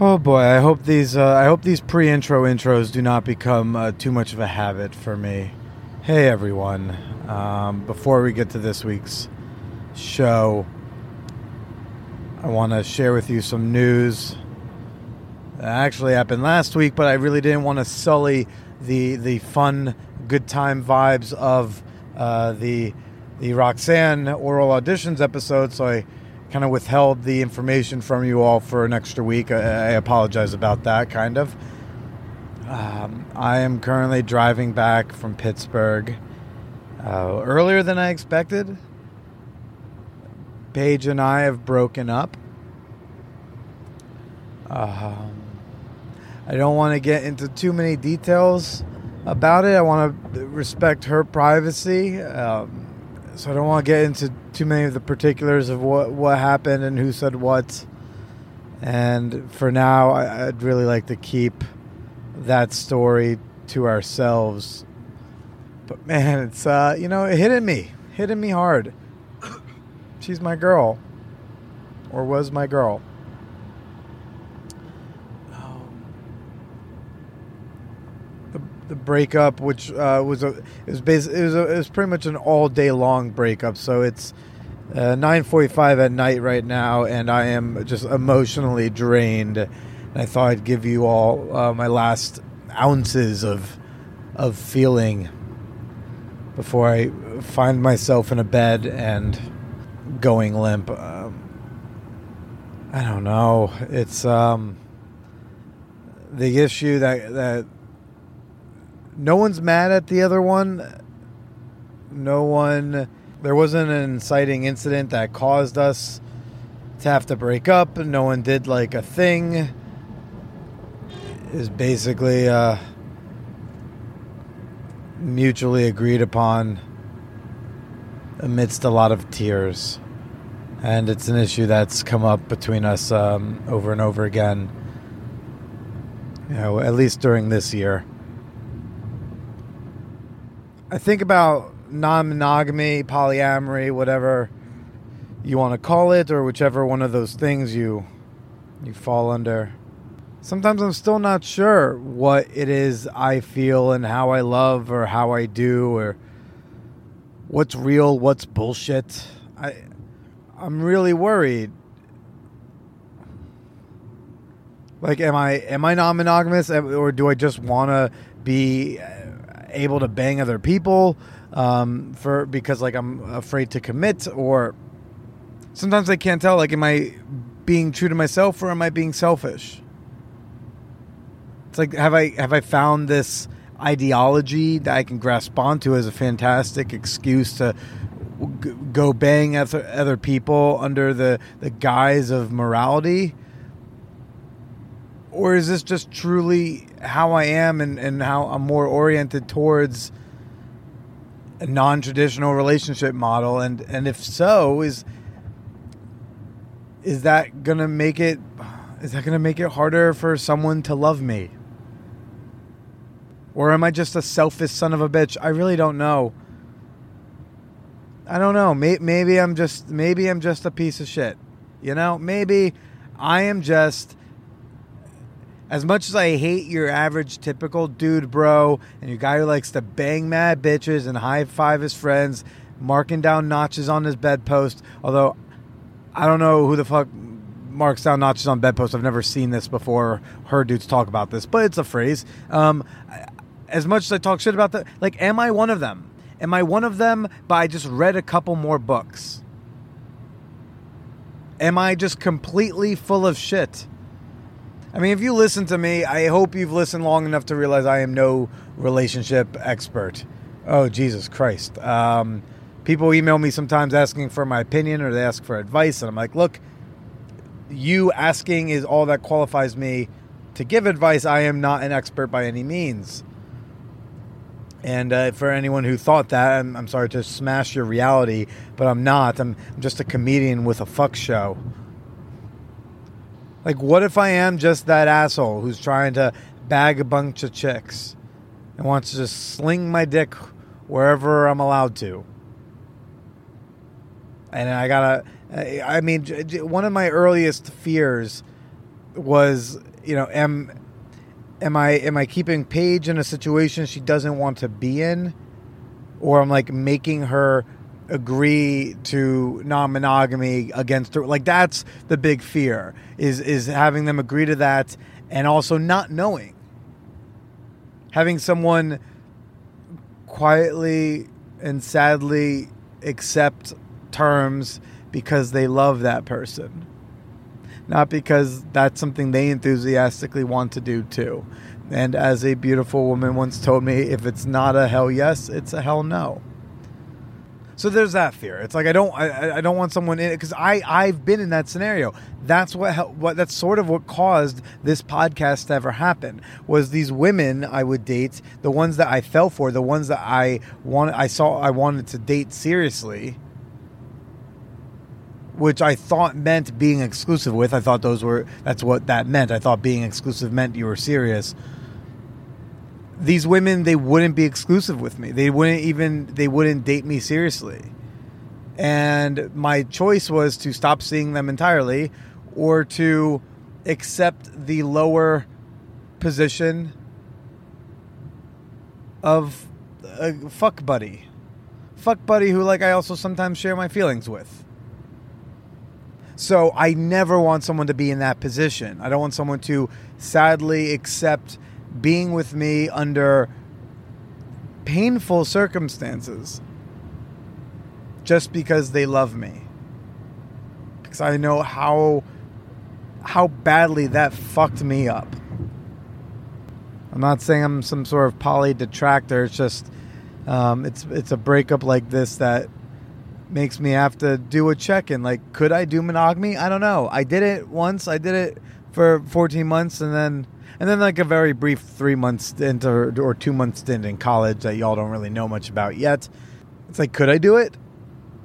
Oh boy, I hope these uh, I hope these pre-intro intros do not become uh, too much of a habit for me. Hey everyone, um, before we get to this week's show, I want to share with you some news. That actually happened last week, but I really didn't want to sully the the fun, good time vibes of uh, the the Roxanne oral auditions episode, so I kind of withheld the information from you all for an extra week. I, I apologize about that, kind of. Um, I am currently driving back from Pittsburgh uh, earlier than I expected. Paige and I have broken up. Um, I don't want to get into too many details about it. I want to respect her privacy. Um, so I don't want to get into too many of the particulars of what, what happened and who said what. And for now, I, I'd really like to keep that story to ourselves. But man, it's uh, you know, it hitting me, hitting me hard. She's my girl, or was my girl. The, breakup, which uh, was a, it was basically it was, a, it was pretty much an all day long breakup. So it's uh, nine forty five at night right now, and I am just emotionally drained. And I thought I'd give you all uh, my last ounces of of feeling before I find myself in a bed and going limp. Um, I don't know. It's um, the issue that that no one's mad at the other one. No one. There wasn't an inciting incident that caused us to have to break up. No one did like a thing. Is basically uh, mutually agreed upon amidst a lot of tears. And it's an issue that's come up between us um, over and over again. You know, at least during this year. I think about non monogamy, polyamory, whatever you want to call it, or whichever one of those things you you fall under. Sometimes I'm still not sure what it is I feel and how I love or how I do or what's real, what's bullshit. I I'm really worried. Like am I am I non-monogamous eh, or do I just want to be able to bang other people um, for because like I'm afraid to commit or sometimes I can't tell like am I being true to myself or am I being selfish? It's like have I have I found this ideology that I can grasp onto as a fantastic excuse to go bang other other people under the the guise of morality? Or is this just truly how I am and, and how I'm more oriented towards a non traditional relationship model? And, and if so, is is that gonna make it is that gonna make it harder for someone to love me? Or am I just a selfish son of a bitch? I really don't know. I don't know. Maybe I'm just maybe I'm just a piece of shit. You know, maybe I am just as much as I hate your average typical dude, bro, and your guy who likes to bang mad bitches and high five his friends, marking down notches on his bedpost, although I don't know who the fuck marks down notches on bedposts. I've never seen this before, heard dudes talk about this, but it's a phrase. Um, as much as I talk shit about that, like, am I one of them? Am I one of them? But I just read a couple more books. Am I just completely full of shit? I mean, if you listen to me, I hope you've listened long enough to realize I am no relationship expert. Oh, Jesus Christ. Um, people email me sometimes asking for my opinion or they ask for advice, and I'm like, look, you asking is all that qualifies me to give advice. I am not an expert by any means. And uh, for anyone who thought that, I'm, I'm, sorry to smash your reality, but I'm not. I'm, I'm just a comedian with a fuck show. Like, what if I am just that asshole who's trying to bag a bunch of chicks and wants to just sling my dick wherever I'm allowed to? And I gotta, I mean, one of my earliest fears was, you know, am am I am I keeping Paige in a situation she doesn't want to be in, or I'm like making her agree to non-monogamy against her like that's the big fear is is having them agree to that and also not knowing. Having someone quietly and sadly accept terms because they love that person. Not because that's something they enthusiastically want to do too. And as a beautiful woman once told me if it's not a hell yes it's a hell no so there's that fear. It's like I don't I, I don't want someone in it because I I've been in that scenario. That's what what that's sort of what caused this podcast to ever happen. Was these women I would date, the ones that I fell for, the ones that I wanted I saw I wanted to date seriously. Which I thought meant being exclusive with. I thought those were that's what that meant. I thought being exclusive meant you were serious these women they wouldn't be exclusive with me. They wouldn't even they wouldn't date me seriously. And my choice was to stop seeing them entirely or to accept the lower position of a fuck buddy. Fuck buddy who like I also sometimes share my feelings with. So I never want someone to be in that position. I don't want someone to sadly accept being with me under painful circumstances just because they love me. Because I know how how badly that fucked me up. I'm not saying I'm some sort of poly detractor. It's just um, it's it's a breakup like this that makes me have to do a check in. Like, could I do monogamy? I don't know. I did it once. I did it for 14 months, and then and then like a very brief three months stint or, or two month stint in college that y'all don't really know much about yet. It's like, could I do it?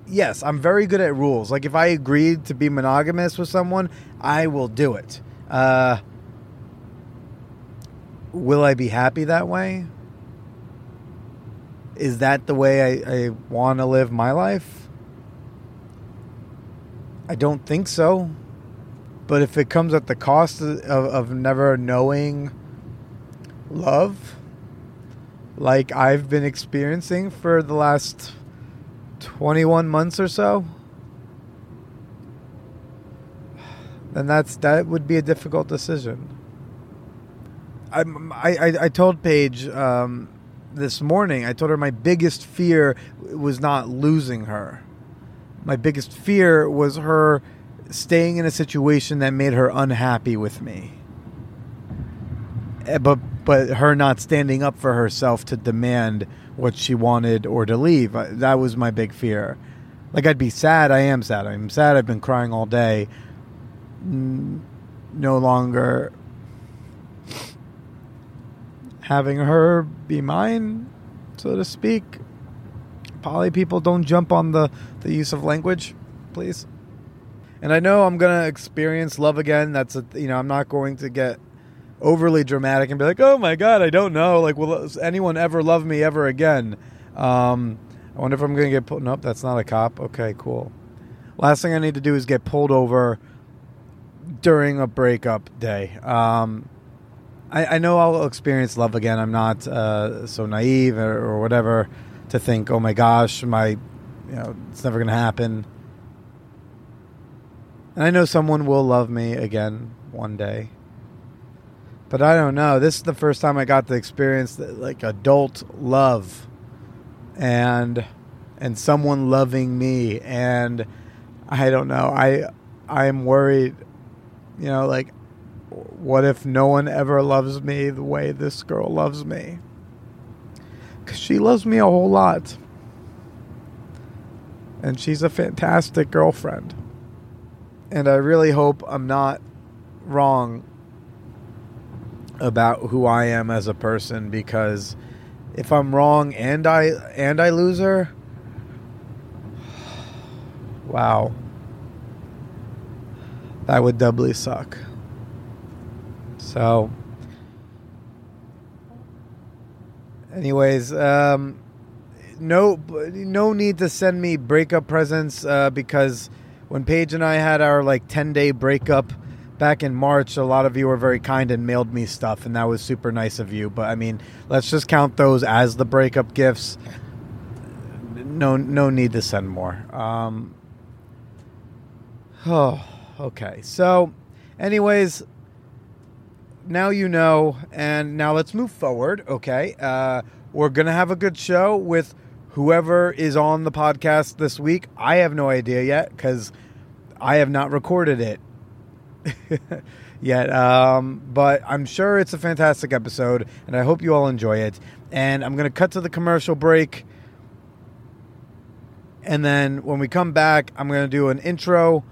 Yes, I'm very good at rules. Like if I agreed to be monogamous with someone, I will do it. Uh, will I be happy that way? Is that the way I, I want to live my life? I don't think so. But if it comes at the cost of, of never knowing love, like I've been experiencing for the last 21 months or so, then that's that would be a difficult decision. I, I, I told Paige um, this morning, I told her my biggest fear was not losing her. My biggest fear was her staying in a situation that made her unhappy with me. Eh, but but her not standing up for herself to demand what she wanted or to leave. Uh, that was my big fear. Like I'd be sad. I am sad. I'm sad. I've been crying all day. No longer having her be mine, so to speak. Poly people don't jump on the, the use of language, please and I know I'm gonna experience love again. That's a you know I'm not going to get overly dramatic and be like, oh my god, I don't know. Like, will anyone ever love me ever again? Um, I wonder if I'm gonna get pulled. Nope, that's not a cop. Okay, cool. Last thing I need to do is get pulled over during a breakup day. Um, I, I, know I'll experience love again. I'm not uh, so naive or, or, whatever to think, oh my gosh, my, you know, it's never gonna happen. And I know someone will love me again one day. But I don't know. This is the first time I got to experience uh, like adult love and and someone loving me and I don't know. I I'm worried, you know, like what if no one ever loves me the way this girl loves me? Cuz she loves me a whole lot. And she's a fantastic girlfriend and I really hope I'm not wrong about who I am as a person because if I'm wrong and I and I lose her, wow. That would doubly suck. So anyways, um no no need to send me breakup presents uh, because when Paige and I had our like 10 day breakup back in March, a lot of you were very kind and mailed me stuff, and that was super nice of you. But I mean, let's just count those as the breakup gifts. No, no need to send more. Um, oh, okay. So, anyways, now you know, and now let's move forward. Okay, uh, we're gonna have a good show with whoever is on the podcast this week. I have no idea yet because I have not recorded it yet. Um, but I'm sure it's a fantastic episode, and I hope you all enjoy it. And I'm gonna cut to the commercial break. And then when we come back, I'm going to do an intro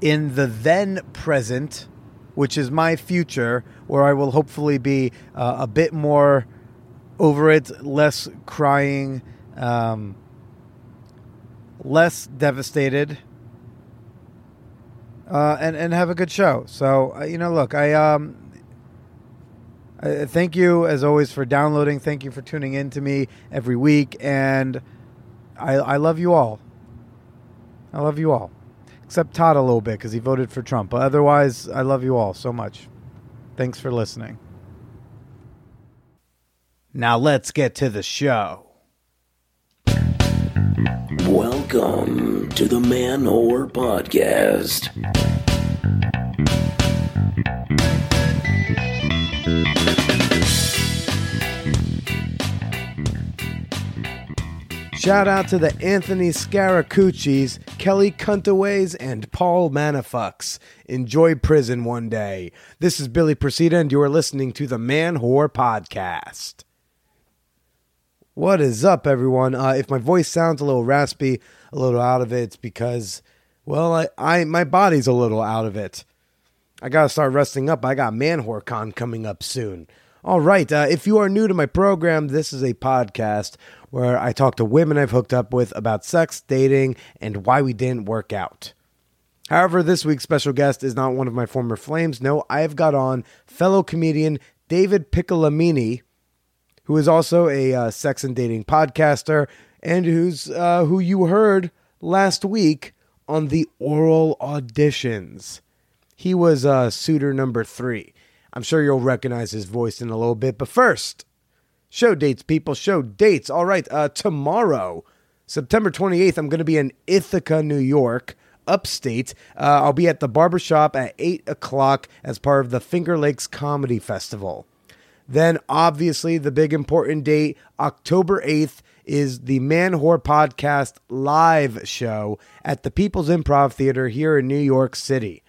in the then present, which is my future, where I will hopefully be uh, a bit more over it, less crying, um, less devastated, uh, and and have a good show. So uh, you know, look, I um, I thank you as always for downloading. Thank you for tuning in to me every week, and I I love you all. I love you all, except Todd a little bit because he voted for Trump. But otherwise, I love you all so much. Thanks for listening. Now let's get to the show. Welcome to the Man Whore Podcast. Shout out to the Anthony Scaracucci's, Kelly Cuntaways, and Paul Manafucks. Enjoy prison one day. This is Billy Procida, and you are listening to the Man Whore Podcast. What is up, everyone? Uh, if my voice sounds a little raspy, a little out of it, it's because, well, I, I my body's a little out of it. I gotta start resting up. I got Man Whore Con coming up soon. All right. Uh, if you are new to my program, this is a podcast where I talk to women I've hooked up with about sex, dating, and why we didn't work out. However, this week's special guest is not one of my former flames. No, I have got on fellow comedian David Piccolomini, who is also a uh, sex and dating podcaster, and who's uh, who you heard last week on the oral auditions. He was uh, suitor number three. I'm sure you'll recognize his voice in a little bit, but first, show dates, people. Show dates. All right, uh, tomorrow, September 28th, I'm going to be in Ithaca, New York upstate. Uh, I'll be at the barbershop at 8 o'clock as part of the Finger Lakes Comedy Festival. Then, obviously, the big important date, October 8th, is the Man Whore Podcast live show at the People's Improv Theater here in New York City.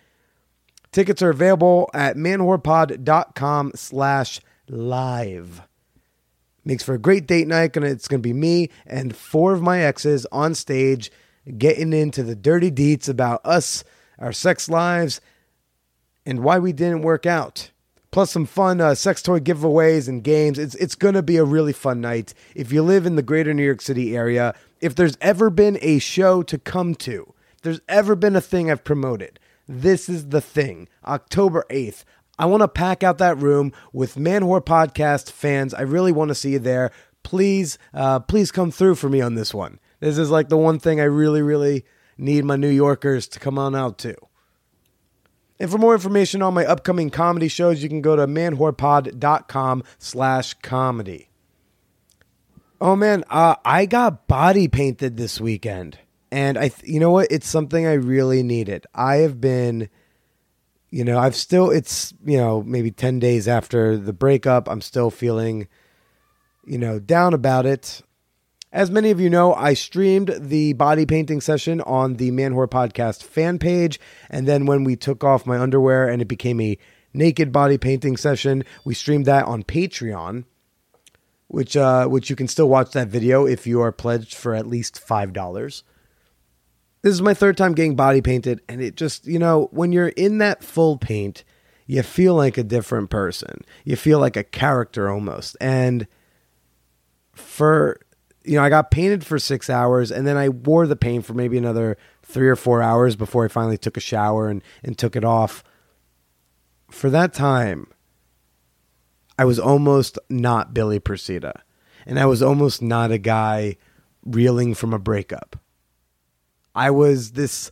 Tickets are available at manwhorepod.com slash live. Makes for a great date night. and It's going to be me and four of my exes on stage getting into the dirty deets about us, our sex lives, and why we didn't work out. Plus some fun uh, sex toy giveaways and games. It's it's gonna be a really fun night. If you live in the greater New York City area, if there's ever been a show to come to, if there's ever been a thing I've promoted, this is the thing. October 8th. I want to pack out that room with Man Whore Podcast fans. I really want to see you there. Please, uh, please come through for me on this one. This is like the one thing I really, really need my New Yorkers to come on out to. And for more information on my upcoming comedy shows, you can go to manwhorepod.com slash comedy. Oh man, uh, I got body painted this weekend. And I, th- you know what? It's something I really needed. I have been, you know, I've still, it's, you know, maybe 10 days after the breakup. I'm still feeling, you know, down about it. As many of you know, I streamed the body painting session on the Man Whore Podcast fan page. And then when we took off my underwear and it became a naked body painting session, we streamed that on Patreon, which uh, which you can still watch that video if you are pledged for at least five dollars. This is my third time getting body painted, and it just, you know, when you're in that full paint, you feel like a different person. You feel like a character almost. And for you know, I got painted for six hours and then I wore the paint for maybe another three or four hours before I finally took a shower and, and took it off. For that time, I was almost not Billy Procida. And I was almost not a guy reeling from a breakup. I was this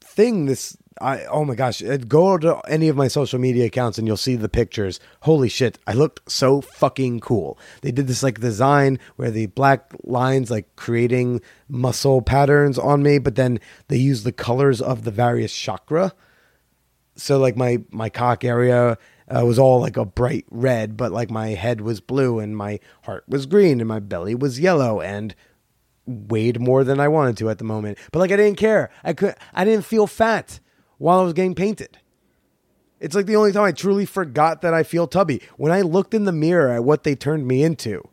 thing, this I oh my gosh, uh, go to any of my social media accounts and you'll see the pictures. Holy shit, I looked so fucking cool. They did this like design where the black lines like creating muscle patterns on me, but then they use the colors of the various chakra. So like my my cock area uh, was all like a bright red, but like my head was blue and my heart was green and my belly was yellow and weighed more than I wanted to at the moment. But like I didn't care. I could I didn't feel fat while I was getting painted. It's like the only time I truly forgot that I feel tubby. When I looked in the mirror at what they turned me into,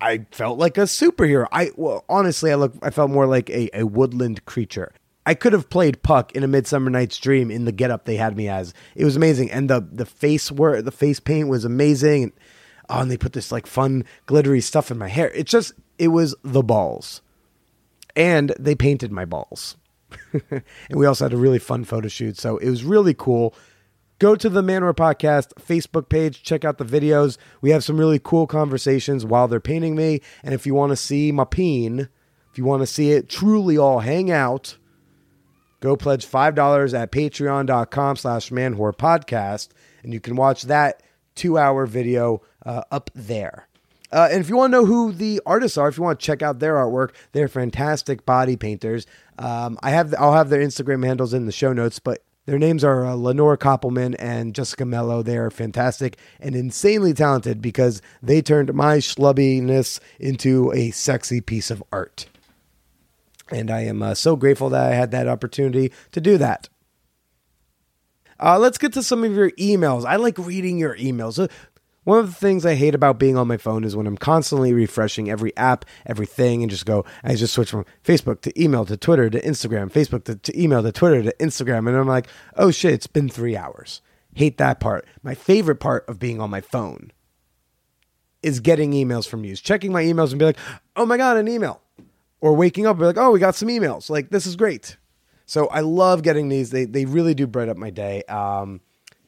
I felt like a superhero. I well, honestly, I look I felt more like a, a woodland creature. I could have played Puck in a Midsummer Night's Dream in the getup they had me as. It was amazing, and the the face were the face paint was amazing. And, oh, and they put this like fun glittery stuff in my hair. It's just it was the balls, and they painted my balls. and we also had a really fun photo shoot, so it was really cool. Go to the Manwhore Podcast Facebook page, check out the videos. We have some really cool conversations while they're painting me. And if you want to see my peen, if you want to see it truly all hang out, go pledge $5 at patreon.com slash manwhore podcast. And you can watch that two hour video uh, up there. Uh, and if you want to know who the artists are, if you want to check out their artwork, they're fantastic body painters. Um, I have I'll have their Instagram handles in the show notes, but their names are uh, Lenore Koppelman and Jessica Mello. They are fantastic and insanely talented because they turned my schlubbiness into a sexy piece of art. And I am uh, so grateful that I had that opportunity to do that. Uh, let's get to some of your emails. I like reading your emails. One of the things I hate about being on my phone is when I'm constantly refreshing every app, everything, and just go, I just switch from Facebook to email to Twitter to Instagram, Facebook to, to email to Twitter to Instagram. And I'm like, oh shit, it's been three hours. Hate that part. My favorite part of being on my phone is getting emails from you, checking my emails and be like, oh my God, an email. Or waking up and be like, oh, we got some emails. Like, this is great. So I love getting these. They, they really do bright up my day. Um,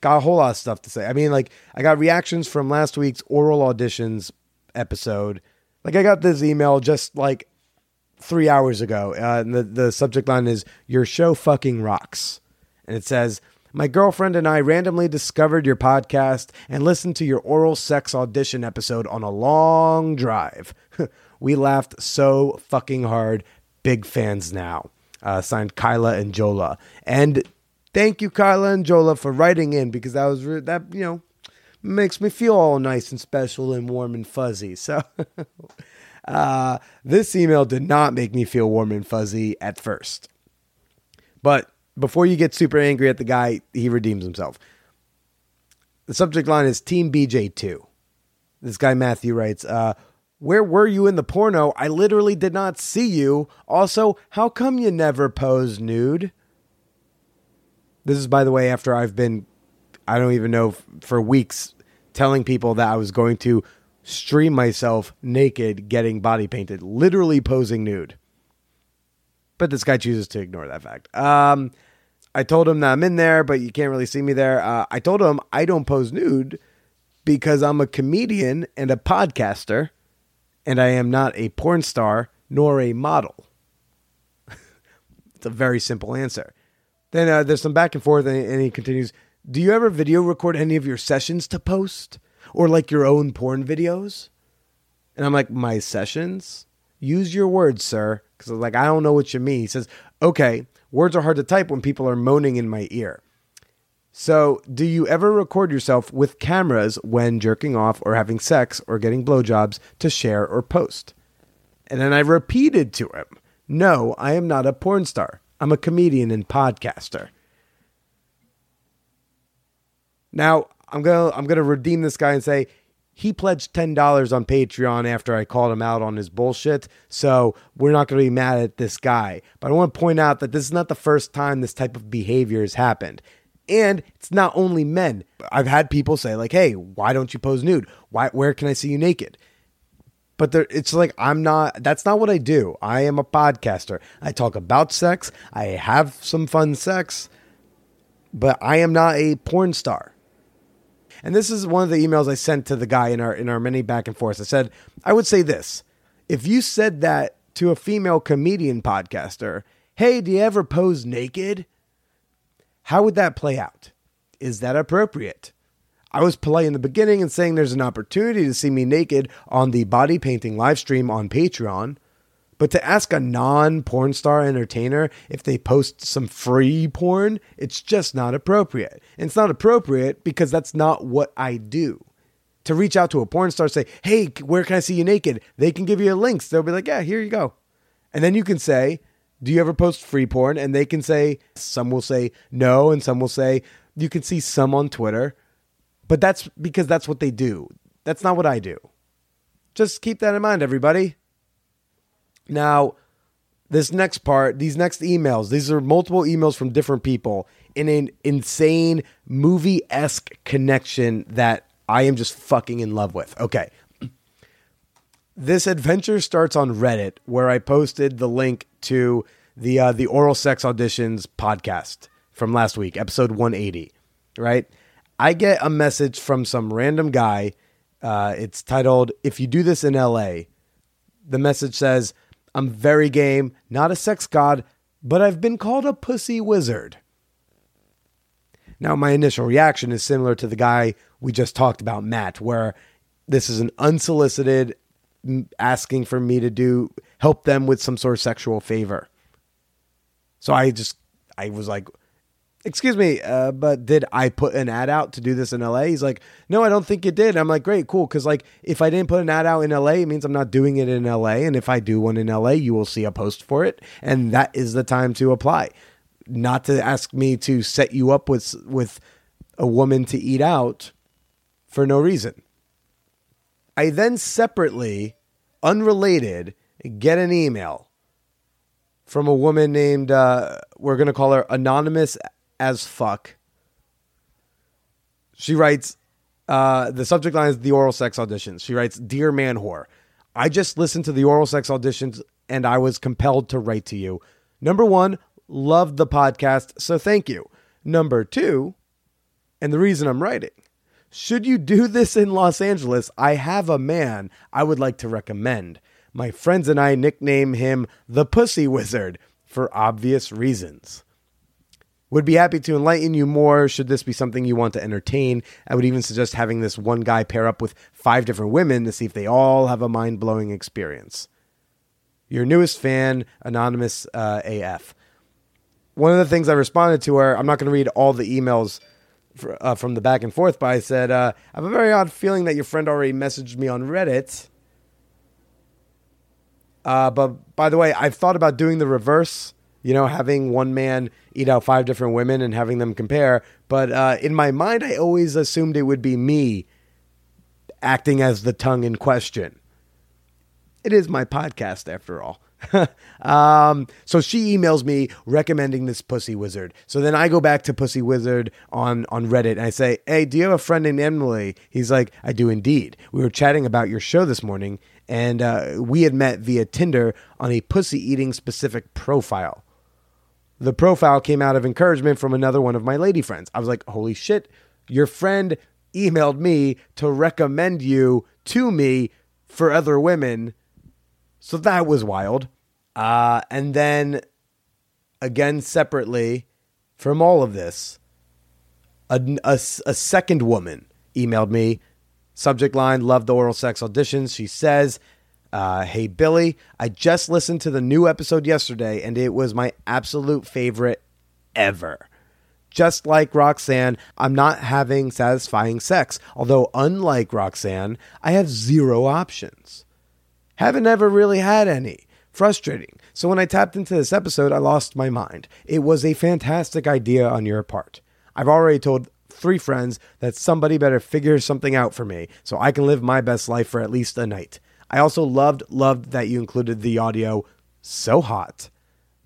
got a whole lot of stuff to say. I mean, like I got reactions from last week's oral auditions episode. Like I got this email just like three hours ago. Uh, and the the subject line is "Your show fucking rocks," and it says. My girlfriend and I randomly discovered your podcast and listened to your oral sex audition episode on a long drive. we laughed so fucking hard. Big fans now. Uh, signed Kyla and Jola. And Thank you, Carla and Jola, for writing in because that was re- that you know makes me feel all nice and special and warm and fuzzy. So uh, this email did not make me feel warm and fuzzy at first, but before you get super angry at the guy, he redeems himself. The subject line is Team BJ2. This guy Matthew writes, uh, where were you in the porno? I literally did not see you. Also, how come you never posed nude? This is, by the way, after I've been, I don't even know, for weeks telling people that I was going to stream myself naked getting body painted, literally posing nude. But this guy chooses to ignore that fact. Um, I told him that I'm in there, but you can't really see me there. Uh, I told him I don't pose nude because I'm a comedian and a podcaster, and I am not a porn star nor a model. it's a very simple answer. Then uh, there's some back and forth, and, and he continues. Do you ever video record any of your sessions to post, or like your own porn videos? And I'm like, my sessions? Use your words, sir, because like I don't know what you mean. He says, okay, words are hard to type when people are moaning in my ear. So, do you ever record yourself with cameras when jerking off or having sex or getting blowjobs to share or post? And then I repeated to him, No, I am not a porn star. I'm a comedian and podcaster. Now, I'm going to I'm going to redeem this guy and say he pledged $10 on Patreon after I called him out on his bullshit. So, we're not going to be mad at this guy. But I want to point out that this is not the first time this type of behavior has happened. And it's not only men. I've had people say like, "Hey, why don't you pose nude? Why where can I see you naked?" But there, it's like I'm not. That's not what I do. I am a podcaster. I talk about sex. I have some fun sex, but I am not a porn star. And this is one of the emails I sent to the guy in our in our many back and forth. I said, I would say this: if you said that to a female comedian podcaster, "Hey, do you ever pose naked?" How would that play out? Is that appropriate? I was polite in the beginning and saying there's an opportunity to see me naked on the body painting live stream on Patreon. But to ask a non porn star entertainer if they post some free porn, it's just not appropriate. And it's not appropriate because that's not what I do. To reach out to a porn star, say, hey, where can I see you naked? They can give you links. They'll be like, yeah, here you go. And then you can say, do you ever post free porn? And they can say, some will say no, and some will say, you can see some on Twitter. But that's because that's what they do. That's not what I do. Just keep that in mind, everybody. Now, this next part, these next emails, these are multiple emails from different people in an insane movie esque connection that I am just fucking in love with. Okay. This adventure starts on Reddit, where I posted the link to the uh, the oral sex auditions podcast from last week, episode 180. Right, I get a message from some random guy. Uh, it's titled "If you do this in L.A." The message says, "I'm very game, not a sex god, but I've been called a pussy wizard." Now, my initial reaction is similar to the guy we just talked about, Matt, where this is an unsolicited asking for me to do help them with some sort of sexual favor. So I just I was like, "Excuse me, uh, but did I put an ad out to do this in LA?" He's like, "No, I don't think you did." I'm like, "Great, cool." Because like, if I didn't put an ad out in LA, it means I'm not doing it in LA. And if I do one in LA, you will see a post for it, and that is the time to apply. Not to ask me to set you up with with a woman to eat out for no reason. I then separately, unrelated, get an email from a woman named, uh, we're going to call her Anonymous as fuck. She writes, uh, the subject line is the oral sex auditions. She writes, Dear man whore, I just listened to the oral sex auditions and I was compelled to write to you. Number one, loved the podcast, so thank you. Number two, and the reason I'm writing, should you do this in Los Angeles, I have a man I would like to recommend. My friends and I nickname him the Pussy Wizard for obvious reasons. Would be happy to enlighten you more should this be something you want to entertain. I would even suggest having this one guy pair up with five different women to see if they all have a mind blowing experience. Your newest fan, Anonymous uh, AF. One of the things I responded to her, I'm not going to read all the emails uh, from the back and forth, but I said, uh, I have a very odd feeling that your friend already messaged me on Reddit. Uh, but by the way, I've thought about doing the reverse, you know, having one man eat out five different women and having them compare. But uh, in my mind, I always assumed it would be me acting as the tongue in question. It is my podcast, after all. um, so she emails me recommending this Pussy Wizard. So then I go back to Pussy Wizard on on Reddit and I say, "Hey, do you have a friend named Emily?" He's like, "I do indeed. We were chatting about your show this morning, and uh, we had met via Tinder on a pussy eating specific profile." The profile came out of encouragement from another one of my lady friends. I was like, "Holy shit! Your friend emailed me to recommend you to me for other women." So that was wild. Uh, and then again, separately from all of this, a, a, a second woman emailed me. Subject line Love the oral sex auditions. She says, uh, Hey, Billy, I just listened to the new episode yesterday and it was my absolute favorite ever. Just like Roxanne, I'm not having satisfying sex, although, unlike Roxanne, I have zero options. Haven't ever really had any frustrating. So when I tapped into this episode, I lost my mind. It was a fantastic idea on your part. I've already told three friends that somebody better figure something out for me so I can live my best life for at least a night. I also loved, loved that you included the audio so hot.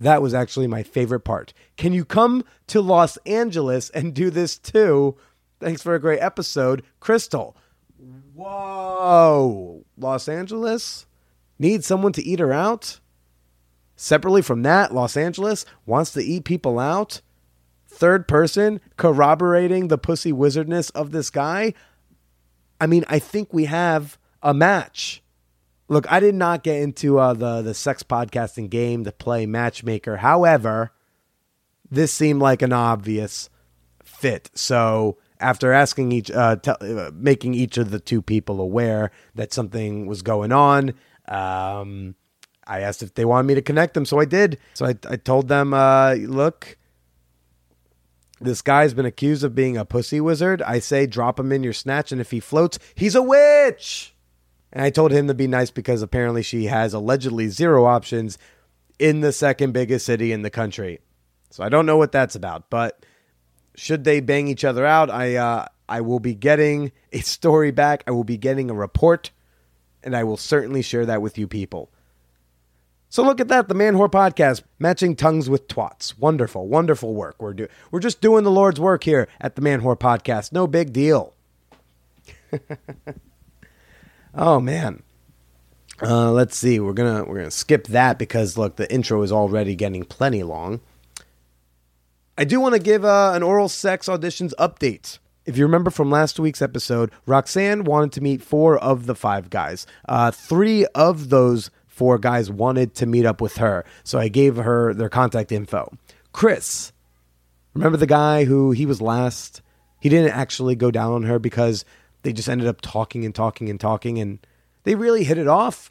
That was actually my favorite part. Can you come to Los Angeles and do this too? Thanks for a great episode, Crystal. Whoa, Los Angeles? Need someone to eat her out? Separately from that, Los Angeles wants to eat people out. Third person corroborating the pussy wizardness of this guy. I mean, I think we have a match. Look, I did not get into uh, the the sex podcasting game to play matchmaker. However, this seemed like an obvious fit. So after asking each, uh, te- uh, making each of the two people aware that something was going on, um, I asked if they wanted me to connect them. So I did. So I, I told them, uh, look, this guy's been accused of being a pussy wizard. I say drop him in your snatch, and if he floats, he's a witch. And I told him to be nice because apparently she has allegedly zero options in the second biggest city in the country. So I don't know what that's about, but should they bang each other out, I uh, I will be getting a story back. I will be getting a report, and I will certainly share that with you people. So look at that, the Man Whore podcast, matching tongues with twats. Wonderful, wonderful work. We're do we're just doing the Lord's work here at the Man Whore podcast. No big deal. oh man. Uh, let's see. We're gonna we're gonna skip that because look, the intro is already getting plenty long. I do want to give uh, an oral sex auditions update. If you remember from last week's episode, Roxanne wanted to meet four of the five guys. Uh, three of those four guys wanted to meet up with her, so I gave her their contact info. Chris, remember the guy who he was last? He didn't actually go down on her because they just ended up talking and talking and talking, and they really hit it off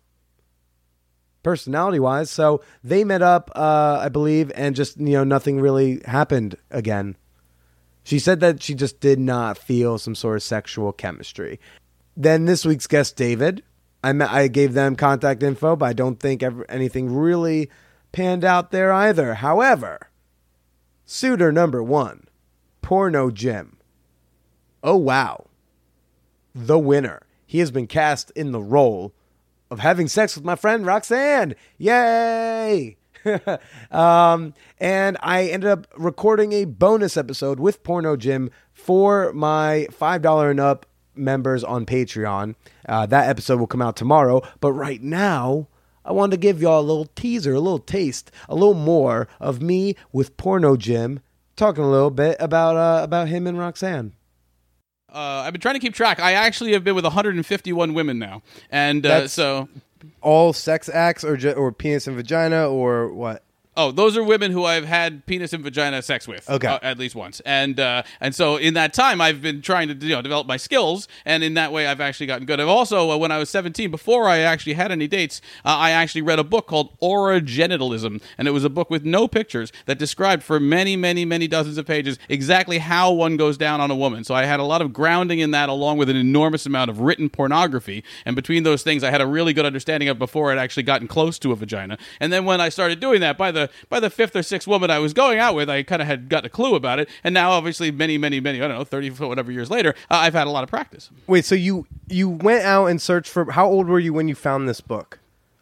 personality wise. So they met up, uh, I believe, and just, you know, nothing really happened again. She said that she just did not feel some sort of sexual chemistry. Then this week's guest, David, I, met, I gave them contact info, but I don't think ever, anything really panned out there either. However, suitor number one, Porno Jim. Oh, wow. The winner. He has been cast in the role of having sex with my friend Roxanne. Yay! um, and I ended up recording a bonus episode with Porno Jim for my $5 and up members on Patreon. Uh, that episode will come out tomorrow. But right now, I wanted to give y'all a little teaser, a little taste, a little more of me with Porno Jim talking a little bit about uh, about him and Roxanne. Uh, I've been trying to keep track. I actually have been with 151 women now, and uh, That's- so All sex acts or ju- or penis and vagina or what? Oh, those are women who I've had penis and vagina sex with, Okay. uh, at least once, and uh, and so in that time I've been trying to you know develop my skills, and in that way I've actually gotten good. I've also, uh, when I was seventeen, before I actually had any dates, uh, I actually read a book called Oragenitalism, and it was a book with no pictures that described for many, many, many dozens of pages exactly how one goes down on a woman. So I had a lot of grounding in that, along with an enormous amount of written pornography, and between those things, I had a really good understanding of before I'd actually gotten close to a vagina. And then when I started doing that, by the by the fifth or sixth woman I was going out with, I kind of had got a clue about it. And now, obviously, many, many, many, I don't know, thirty whatever years later, uh, I've had a lot of practice. Wait, so you you went out and searched for how old were you when you found this book?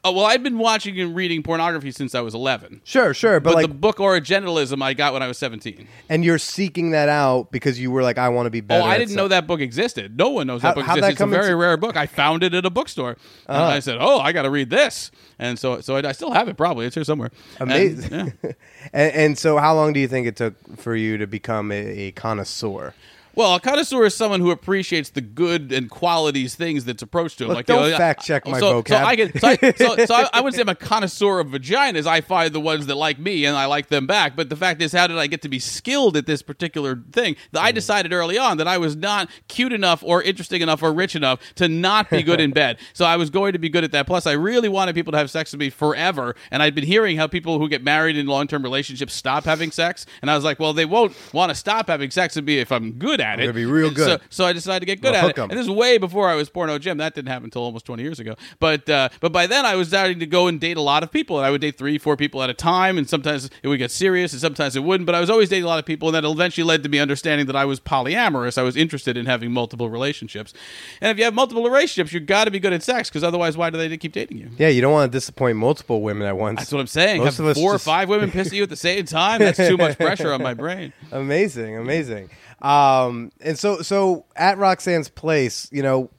Oh well, I'd been watching and reading pornography since I was eleven. Sure, sure, but, But like the book Originalism I got when I was 17. and you're seeking that out because you were like I want to be better. Oh. I at didn't know that book existed. No one knows How- that book how'd exists. that It's a come very into- rare book. I found it at a bookstore. And uh-huh. I said, "Oh, I got to read this." And so, so I, I still have it. Probably it's here somewhere. And, Amazing. yeah. and, and so, how long do you think it took for you to become a, a connoisseur? Well, a connoisseur is someone who appreciates the good and qualities things that's approached to him. Look, like, don't you know, fact check my so, So vocab. I, can, so, I, so, so I, I wouldn't say I'm a connoisseur of vaginas. I find the ones that like me and I like them back. But the fact is, how did I get to be skilled at this particular thing? That Mm. I decided early on that I was not cute enough or interesting enough or rich enough to not be good in bed. So I was going to be good at that. Plus, I really wanted people to have sex with me forever. And I'd been hearing how people who get married in long term relationships stop having sex. And I was like, well, they won't want to stop having sex with me if I'm good at it. gonna be real good. So, so I decided to get good Well, at it. 'em. And this is way before I was porno Jim. That didn't happen until almost 20 years ago. But uh, but by then I was starting to go and date a lot of people. And I would date three, four people at a time. And sometimes it would get serious and sometimes it wouldn't. But I was always dating a lot of people. And that eventually led to me understanding that I was polyamorous. I was interested in having multiple relationships. And if you have multiple relationships, you got to be good at sex because otherwise, why do they keep dating you? Yeah, you don't want to disappoint multiple women at once. That's what I'm saying. Most have of us four or just- five women piss at you at the same time. That's too much pressure on my brain. Amazing, amazing. Um, and so, so at Roxanne's place, you know,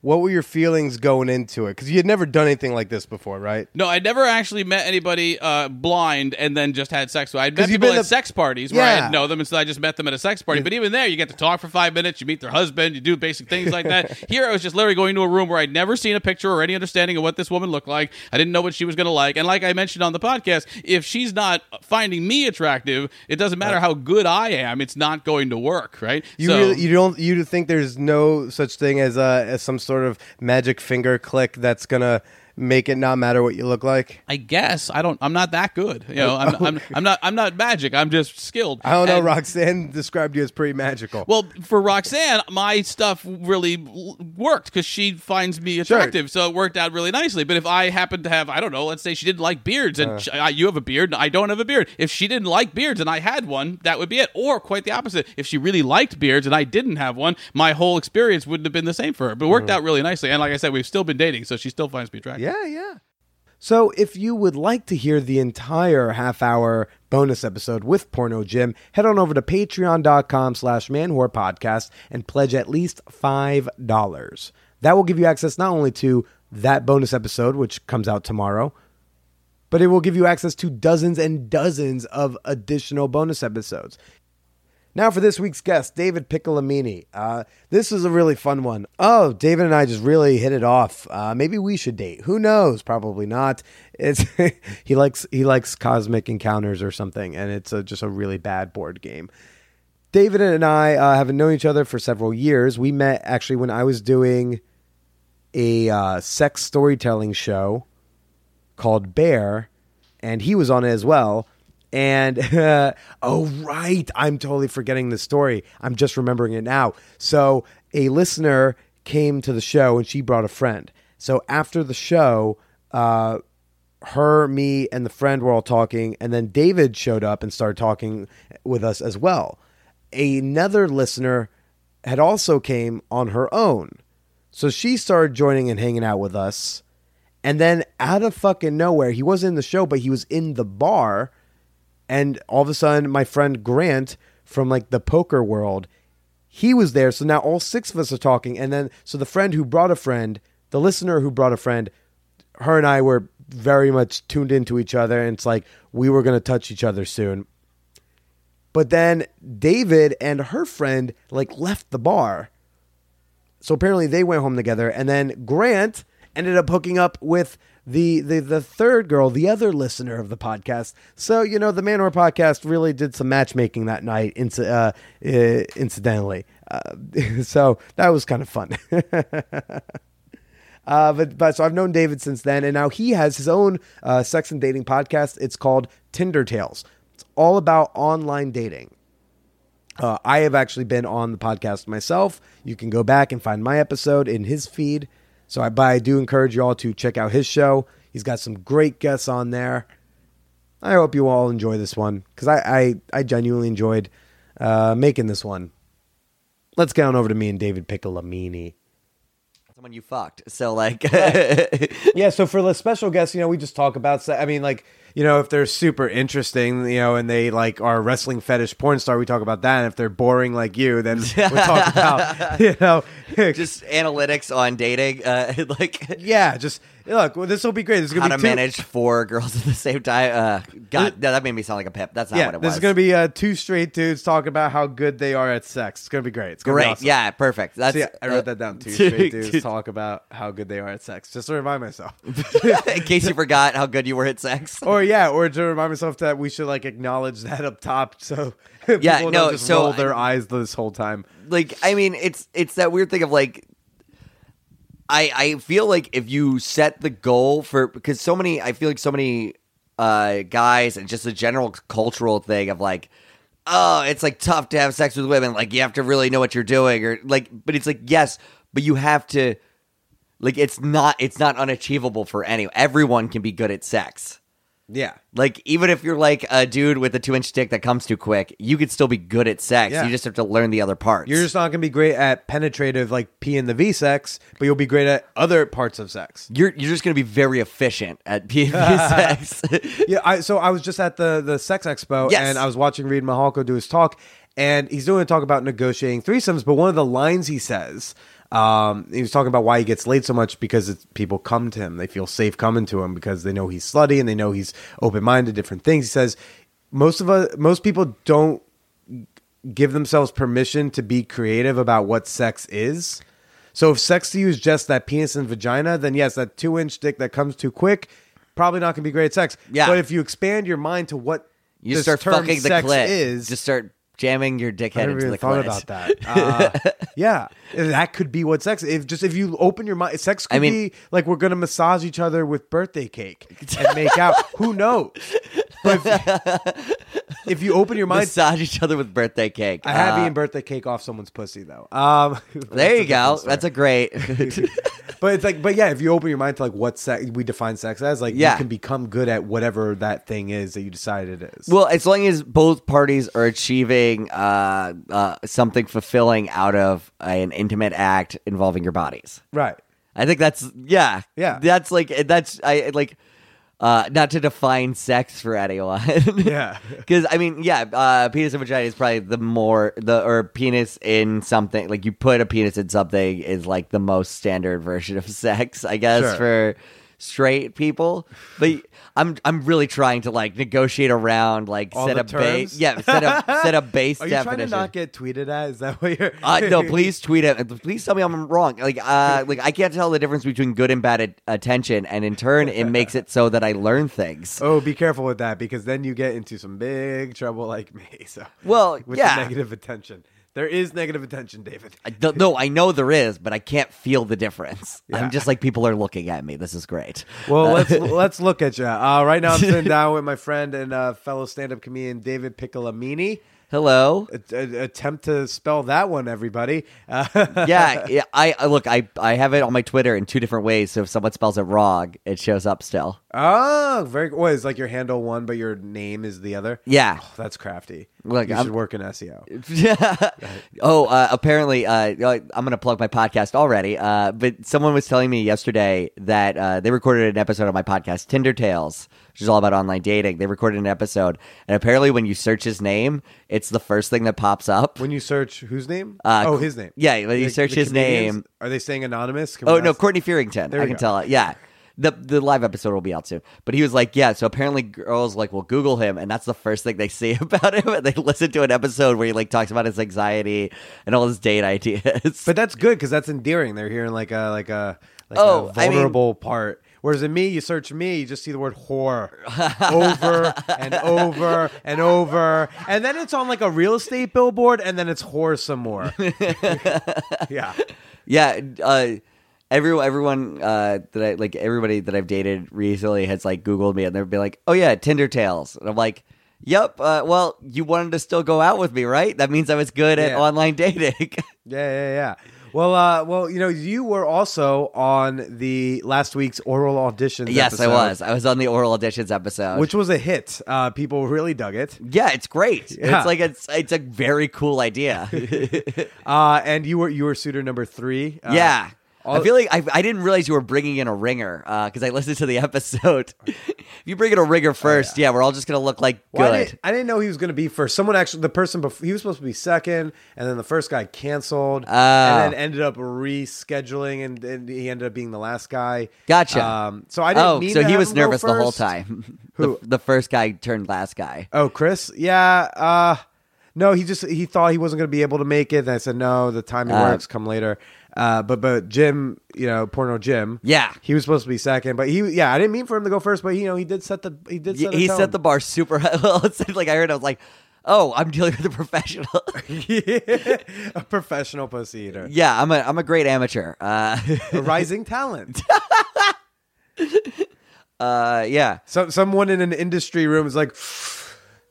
what were your feelings going into it? Because you had never done anything like this before, right? No, I never actually met anybody uh, blind and then just had sex with. I'd met people been at to- sex parties where I didn't know them, and so I just met them at a sex party. But even there, you get to talk for five minutes, you meet their husband, you do basic things like that. Here, I was just literally going to a room where I'd never seen a picture or any understanding of what this woman looked like. I didn't know what she was going to like, and like I mentioned on the podcast, if she's not finding me attractive, it doesn't matter how good I am; it's not going to work, right? You so, really, you don't you think there's no such thing as uh, as some sort of magic finger click that's gonna make it not matter what you look like? I guess I don't. I'm not that good. You know, I'm, I'm, I'm not. I'm not magic. I'm just skilled. I don't know. And- Roxanne described you as pretty magical. Well, for Roxanne, my stuff really worked because she finds me attractive, so it worked out really nicely. But if I happen to have, I don't know, let's say she didn't like beards, and uh. sh I, you have a beard, and I don't have a beard. If she didn't like beards and I had one, that would be it. Or quite the opposite. If she really liked beards and I didn't have one, my whole experience wouldn't have been the same for her. But it worked mm. out really nicely. And like I said, we've still been dating, so she still finds me attractive. Yeah, yeah. Yeah. So if you would like to hear the entire half hour bonus episode with Porno Jim, head on over to patreon.com slash manwhore podcast and pledge at least $5. That will give you access not only to that bonus episode, which comes out tomorrow, but it will give you access to dozens and dozens of additional bonus episodes. Now for this week's guest, David Piccolomini. Uh, this is a really fun one. Oh, David and I just really hit it off. Uh, maybe we should date. Who knows? Probably not. It's he likes he likes cosmic encounters or something, and it's a, just a really bad board game. David and I uh, have known each other for several years. We met actually when I was doing a uh, sex storytelling show called Bear, and he was on it as well. And oh, right, I'm totally forgetting the story. I'm just remembering it now. So a listener came to the show and she brought a friend. So after the show, uh, her, me, and the friend were all talking, and then David showed up and started talking with us as well. Another listener had also came on her own. So she started joining and hanging out with us. And then out of fucking nowhere, he wasn't in the show, but he was in the bar. And all of a sudden, my friend Grant from like the poker world, he was there. So now all six of us are talking. And then, so the friend who brought a friend, the listener who brought a friend, her and I were very much tuned into each other. And it's like we were going to touch each other soon. But then David and her friend like left the bar. So apparently they went home together, and then Grant ended up hooking up with the the the third girl, the other listener of the podcast. So you know, the Manwhore podcast really did some matchmaking that night, inci- uh, uh, incidentally. Uh, so that was kind of fun. Uh, but but so I've known David since then, and now he has his own uh, sex and dating podcast. It's called Tinder Tales. It's all about online dating. Uh, I have actually been on the podcast myself. You can go back and find my episode in his feed. So I, but I do encourage you all to check out his show. He's got some great guests on there. I hope you all enjoy this one because I, I, I genuinely enjoyed uh, making this one. Let's get on over to me and David Piccolomini. someone you fucked. So like, yeah, so for the special guests, you know, we just talk about. I mean, like, you know, if they're super interesting, you know, and they like are a wrestling fetish porn star, we talk about that. And if they're boring like you, then we talk about, you know, just analytics on dating, uh, like yeah, just look. Well, this will be great. This is how gonna to be two, manage four girls at the same time. Uh, God, no, that made me sound like a pimp. That's not Yeah, what it was. this is gonna be uh, two straight dudes talking about how good they are at sex. It's gonna be great. It's gonna be great. awesome. Yeah, perfect. That's See, I wrote uh, that down. Two straight dudes talk about how good they are at sex, just to remind myself. in case you forgot how good you were at sex. or yeah, or to remind myself that we should like acknowledge that up top, so Yeah, no, just so roll their I- eyes this whole time. like I mean, it's it's that weird thing of like I I feel like if you set the goal for because so many I feel like so many uh guys and just a general cultural thing of like oh it's like tough to have sex with women. Like you have to really know what you're doing or like but it's like yes but you have to like it's not it's not unachievable for anyone everyone can be good at sex Yeah, like even if you're like a dude with a two inch dick that comes too quick you could still be good at sex Yeah. you just have to learn the other parts you're just not gonna be great at penetrative like P and the V sex, but you'll be great at other parts of sex. You're you're just gonna be very efficient at PvP sex. yeah, I so I was just at the the sex expo Yes. and I was watching Reid Mihalko do his talk, and he's doing a talk about negotiating threesomes. But one of the lines he says Um, he was talking about why he gets laid so much because it's, people come to him. They feel safe coming to him because they know he's slutty and they know he's open minded, different things. He says most of us, most people don't give themselves permission to be creative about what sex is. So if sex to you is just that penis and vagina, then yes, that two inch dick that comes too quick, probably not gonna be great sex. Yeah. But if you expand your mind to what You start fucking the sex clit. is, Just start jamming your I dickhead never into even the thought clit. about that. Uh, yeah, that could be what sex. If just if you open your mind, sex could I mean- be like we're gonna massage each other with birthday cake and make out. Who knows? But if, if you open your mind, Massage each other with birthday cake. I have Uh, eaten birthday cake off someone's pussy though. Um, There you go. That's a great. But it's like, but yeah, if you open your mind to like what sex we define sex as, like Yeah. you can become good at whatever that thing is that you decide it is. well, as long as both parties are achieving uh, uh, something fulfilling out of an intimate act involving your bodies. right. I think that's yeah, Yeah. That's like that's I like uh, not to define sex for anyone. Yeah. because I mean, yeah, uh, penis and vagina is probably the more the or penis in something like you put a penis in something is like the most standard version of sex, I guess Sure. for straight people. But I'm I'm really trying to like negotiate around like All set the a base, yeah, set a set a base Are you definition. trying to not get tweeted at? Is that what you're? Uh, no, please tweet it. Please tell me I'm wrong. Like, uh, like I can't tell the difference between good and bad at- attention, and in turn, it makes it so that I learn things. Oh, be careful with that because then you get into some big trouble like me. So, Well, with yeah. the negative attention, there is negative attention, David. I no, I know there is, but I can't feel the difference. Yeah. I'm just like people are looking at me. This is great. Well, let's let's look at you. Uh, right now, I'm sitting down with my friend and uh, fellow stand-up comedian David Piccolomini. Hello. A- a- attempt to spell that one, everybody. Uh, yeah, yeah, I, I look. I I have it on my Twitter in two different ways. So if someone spells it wrong, it shows up still. oh, very. What is like your handle one, but your name is the other? Yeah. Oh, that's crafty. Look, you I'm- should work in SEO. Yeah. oh, uh, apparently, uh, uh, I'm going to plug my podcast already. Uh, but someone was telling me yesterday that uh, they recorded an episode of my podcast, Tinder Tales, which is all about online dating. They recorded an episode, and apparently, when you search his name, it's the first thing that pops up. When you search whose name? Uh, oh, his name. yeah, when you The- search the his name- Are they saying anonymous? Can Oh no, Courtney Fearington. I can go. tell it. Yeah. The the live episode will be out soon. But he was like, yeah, so apparently girls like will Google him and that's the first thing they see about him. And they listen to an episode where he like talks about his anxiety and all his date ideas. But that's good because that's endearing. They're hearing like a like a like Oh, a I mean- vulnerable part. Whereas in me, you search me, you just see the word whore over and over and over, and then it's on like a real estate billboard, and then it's whore some more. yeah, yeah, uh Everyone, everyone uh, that I like, everybody that I've dated recently has like Googled me, and they'll be like, "Oh yeah, Tinder Tales," and I'm like, "Yep." Uh, well, you wanted to still go out with me, right? That means I was good at Yeah. online dating. yeah, yeah, yeah. Well, uh, well, you know, you were also on the last week's oral auditions. yes, I was. I was on the oral auditions episode, which was a hit. Uh, people really dug it. Yeah, it's great. Yeah. It's like it's it's a very cool idea. Uh, and you were you were suitor number three. Uh, yeah. I feel like I, I didn't realize you were bringing in a ringer because I listened to the episode. if you bring in a ringer first, yeah. we're all just gonna look like Well, I, good. didn't, I didn't know he was going to be first. Someone actually, the person before, he was supposed to be second, and then the first guy canceled, Oh. and then ended up rescheduling, and, and he ended up being the last guy. Gotcha. Um, so I didn't. oh, so he was nervous the whole time. Who? The, the first guy turned last guy. Oh, Chris? Yeah. Uh, no, he just he thought he wasn't going to be able to make it, and I said no. The timing Uh, works. Come later. Uh, but but Jim, you know, porno Jim. Yeah. he was supposed to be second, but he yeah, I didn't mean for him to go first, but you know, he did set the he did He, set, a he set the bar super high. Well, it's like I heard, I was like, "Oh, I'm dealing with a professional." a professional pussy eater, yeah, I'm a I'm a great amateur. Uh, a rising talent. uh, yeah. Some someone in an industry room is like,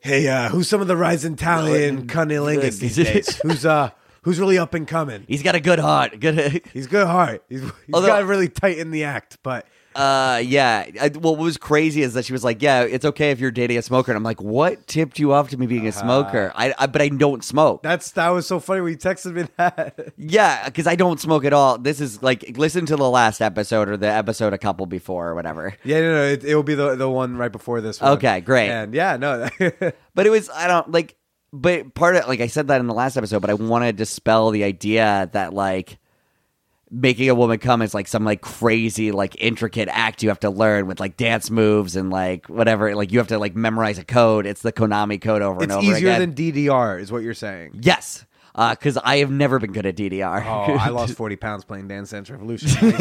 "Hey, uh, who's some of the rising talent in cunnilingus these days? Who's uh, who's really up and coming? He's got a good heart. Good. He's good heart. He's, he's Although- got really tight in the act, but Uh, yeah. I, well, what was crazy is that she was like, "Yeah, it's okay if you're dating a smoker." And I'm like, "What tipped you off to me being a smoker?" I, I but I don't smoke. that's that was so funny when you texted me that. yeah, because I don't smoke at all. This is like listen to the last episode or the episode a couple before or whatever. yeah, no, no, it, it will be the the one right before this. one. Okay, great. And yeah, no, But it was I don't like. But part of like I said that in the last episode, but I want to dispel the idea that like making a woman come is like some like crazy like intricate act you have to learn with like dance moves and like whatever like you have to like memorize a code it's the konami code over It's and over It's easier again than DDR, is what you're saying. yes uh, because i have never been good at ddr Oh, I lost 40 pounds playing Dance Dance Revolution.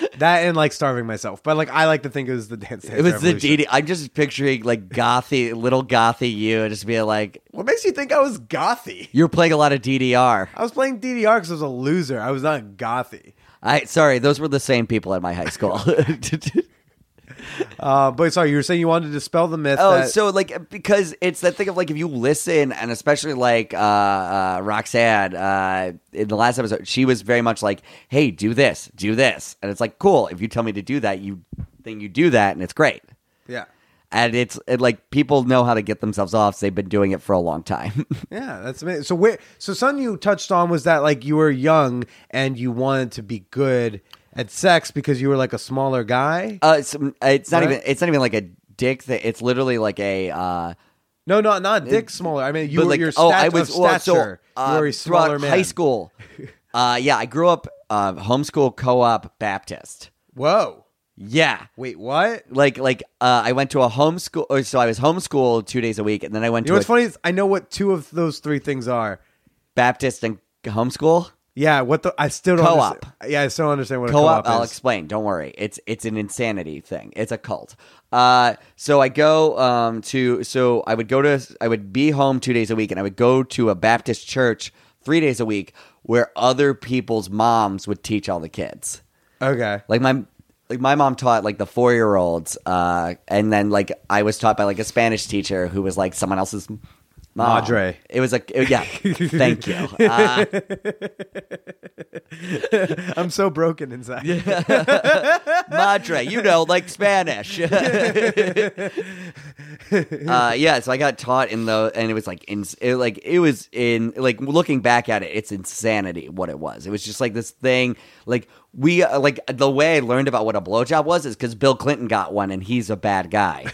in high school. that and like starving myself. But like, I like to think it was the Dance Dance it was the Revolution. DD. I'm just picturing like gothy, little gothy you, and just being like, What makes you think I was gothy? you're playing a lot of DDR. I was playing DDR because I was a loser. I was not gothy. I sorry, those were the same people at my high school. Uh, but sorry, you were saying you wanted to dispel the myth. Oh, that, so like because it's that thing of like if you listen and especially like uh, uh, Roxanne uh, in the last episode, she was very much like, "Hey, do this, do this," and it's like, cool. If you tell me to do that, you then you do that, and it's great. yeah, And it's it, like people know how to get themselves off. So they've been doing it for a long time. yeah, that's amazing. So where, so something you touched on was that like you were young and you wanted to be good at sex because you were like a smaller guy. uh, it's, it's not Right. even it's not even like a dick thing. It's literally like a. Uh, no, no, not dick smaller. I mean, you but were like your oh, I was of well, so, stature. uh, you were a throughout smaller man. high school. uh, yeah, I grew up uh, homeschool co-op Baptist. Whoa, Yeah, wait, what? like like uh, I went to a homeschool. Or so I was homeschooled two days a week, and then I went You know to what's a funny is I know what two of those three things are. Baptist and homeschool Yeah, what the I still don't Co-op. understand- Yeah, I still don't understand what a co-op. co-op, I'll is. explain. Don't worry. It's it's an insanity thing. It's a cult. Uh, so I go um to so I would go to I would be home two days a week, and I would go to a Baptist church three days a week, where other people's moms would teach all the kids. Okay. like my like my mom taught like the four year olds uh and then like i was taught by like a spanish teacher who was like someone else's mom. Madre. it was like yeah thank you uh, I'm so broken inside. madre you know like spanish uh yeah so i got taught in the and it was like in it, like it was in like looking back at it it's insanity what it was it was just like this thing like we uh, like the way I learned about what a blowjob was is because Bill Clinton got one and he's a bad guy.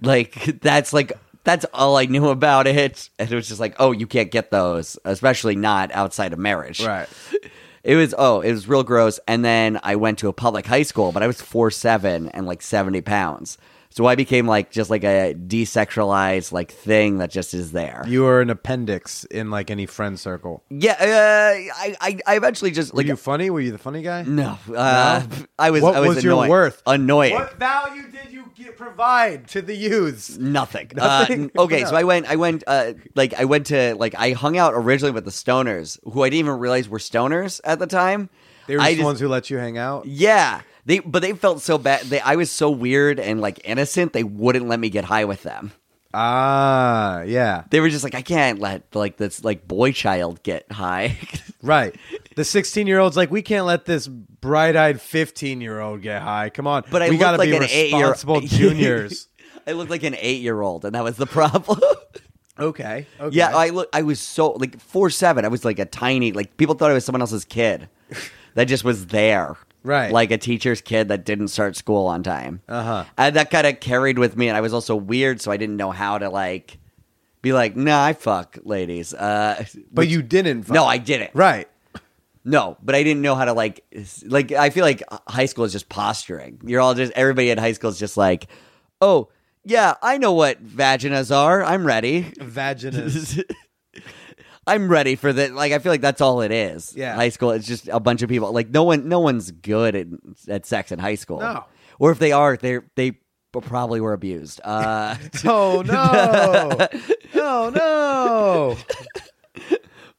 like that's like that's all I knew about it, and it was just like, oh, you can't get those, especially not outside of marriage. Right. It was oh, it was real gross. And then I went to a public high school, but I was four seven and like seventy pounds. So I became like just like a desexualized like thing that just is there. You were an appendix in like any friend circle. yeah, uh, I, I I eventually just Were like you funny? Were you the funny guy? no, uh, I was What I was, was your worth? Annoying. What value did you get, provide to the youths? Nothing. Nothing? Uh, okay, What so I went. I went. Uh, like I went to like I hung out originally with the stoners, who I didn't even realize were stoners at the time. They were I the just- ones who let you hang out. Yeah, they but they felt so bad. They I was so weird and like innocent. They wouldn't let me get high with them. Ah, yeah, They were just like, I can't let like this like boy child get high. right. The sixteen-year-old's like, we can't let this bright-eyed fifteen-year-old get high. Come on, But I we looked gotta like be responsible juniors. I looked like an eight year old, and that was the problem. okay, okay. Yeah, I look. I was so like four seven. I was like a tiny. Like people thought I was someone else's kid. that just was there, Right. Like a teacher's kid that didn't start school on time. Uh-huh. And that kind of carried with me, and I was also weird, so I didn't know how to like be like, nah, I fuck ladies. Uh, but you didn't. no. I didn't. Right. No, but I didn't know how to like like. I feel like high school is just posturing. You're all just everybody at high school is just like, oh yeah, I know what vaginas are. I'm ready. Vaginas. I'm ready for that. Like I feel like that's all it is. Yeah. high school. It's just a bunch of people. Like no one, no one's good at, at sex in high school. No. or if they are, they they probably were abused. Uh, oh no! Oh no!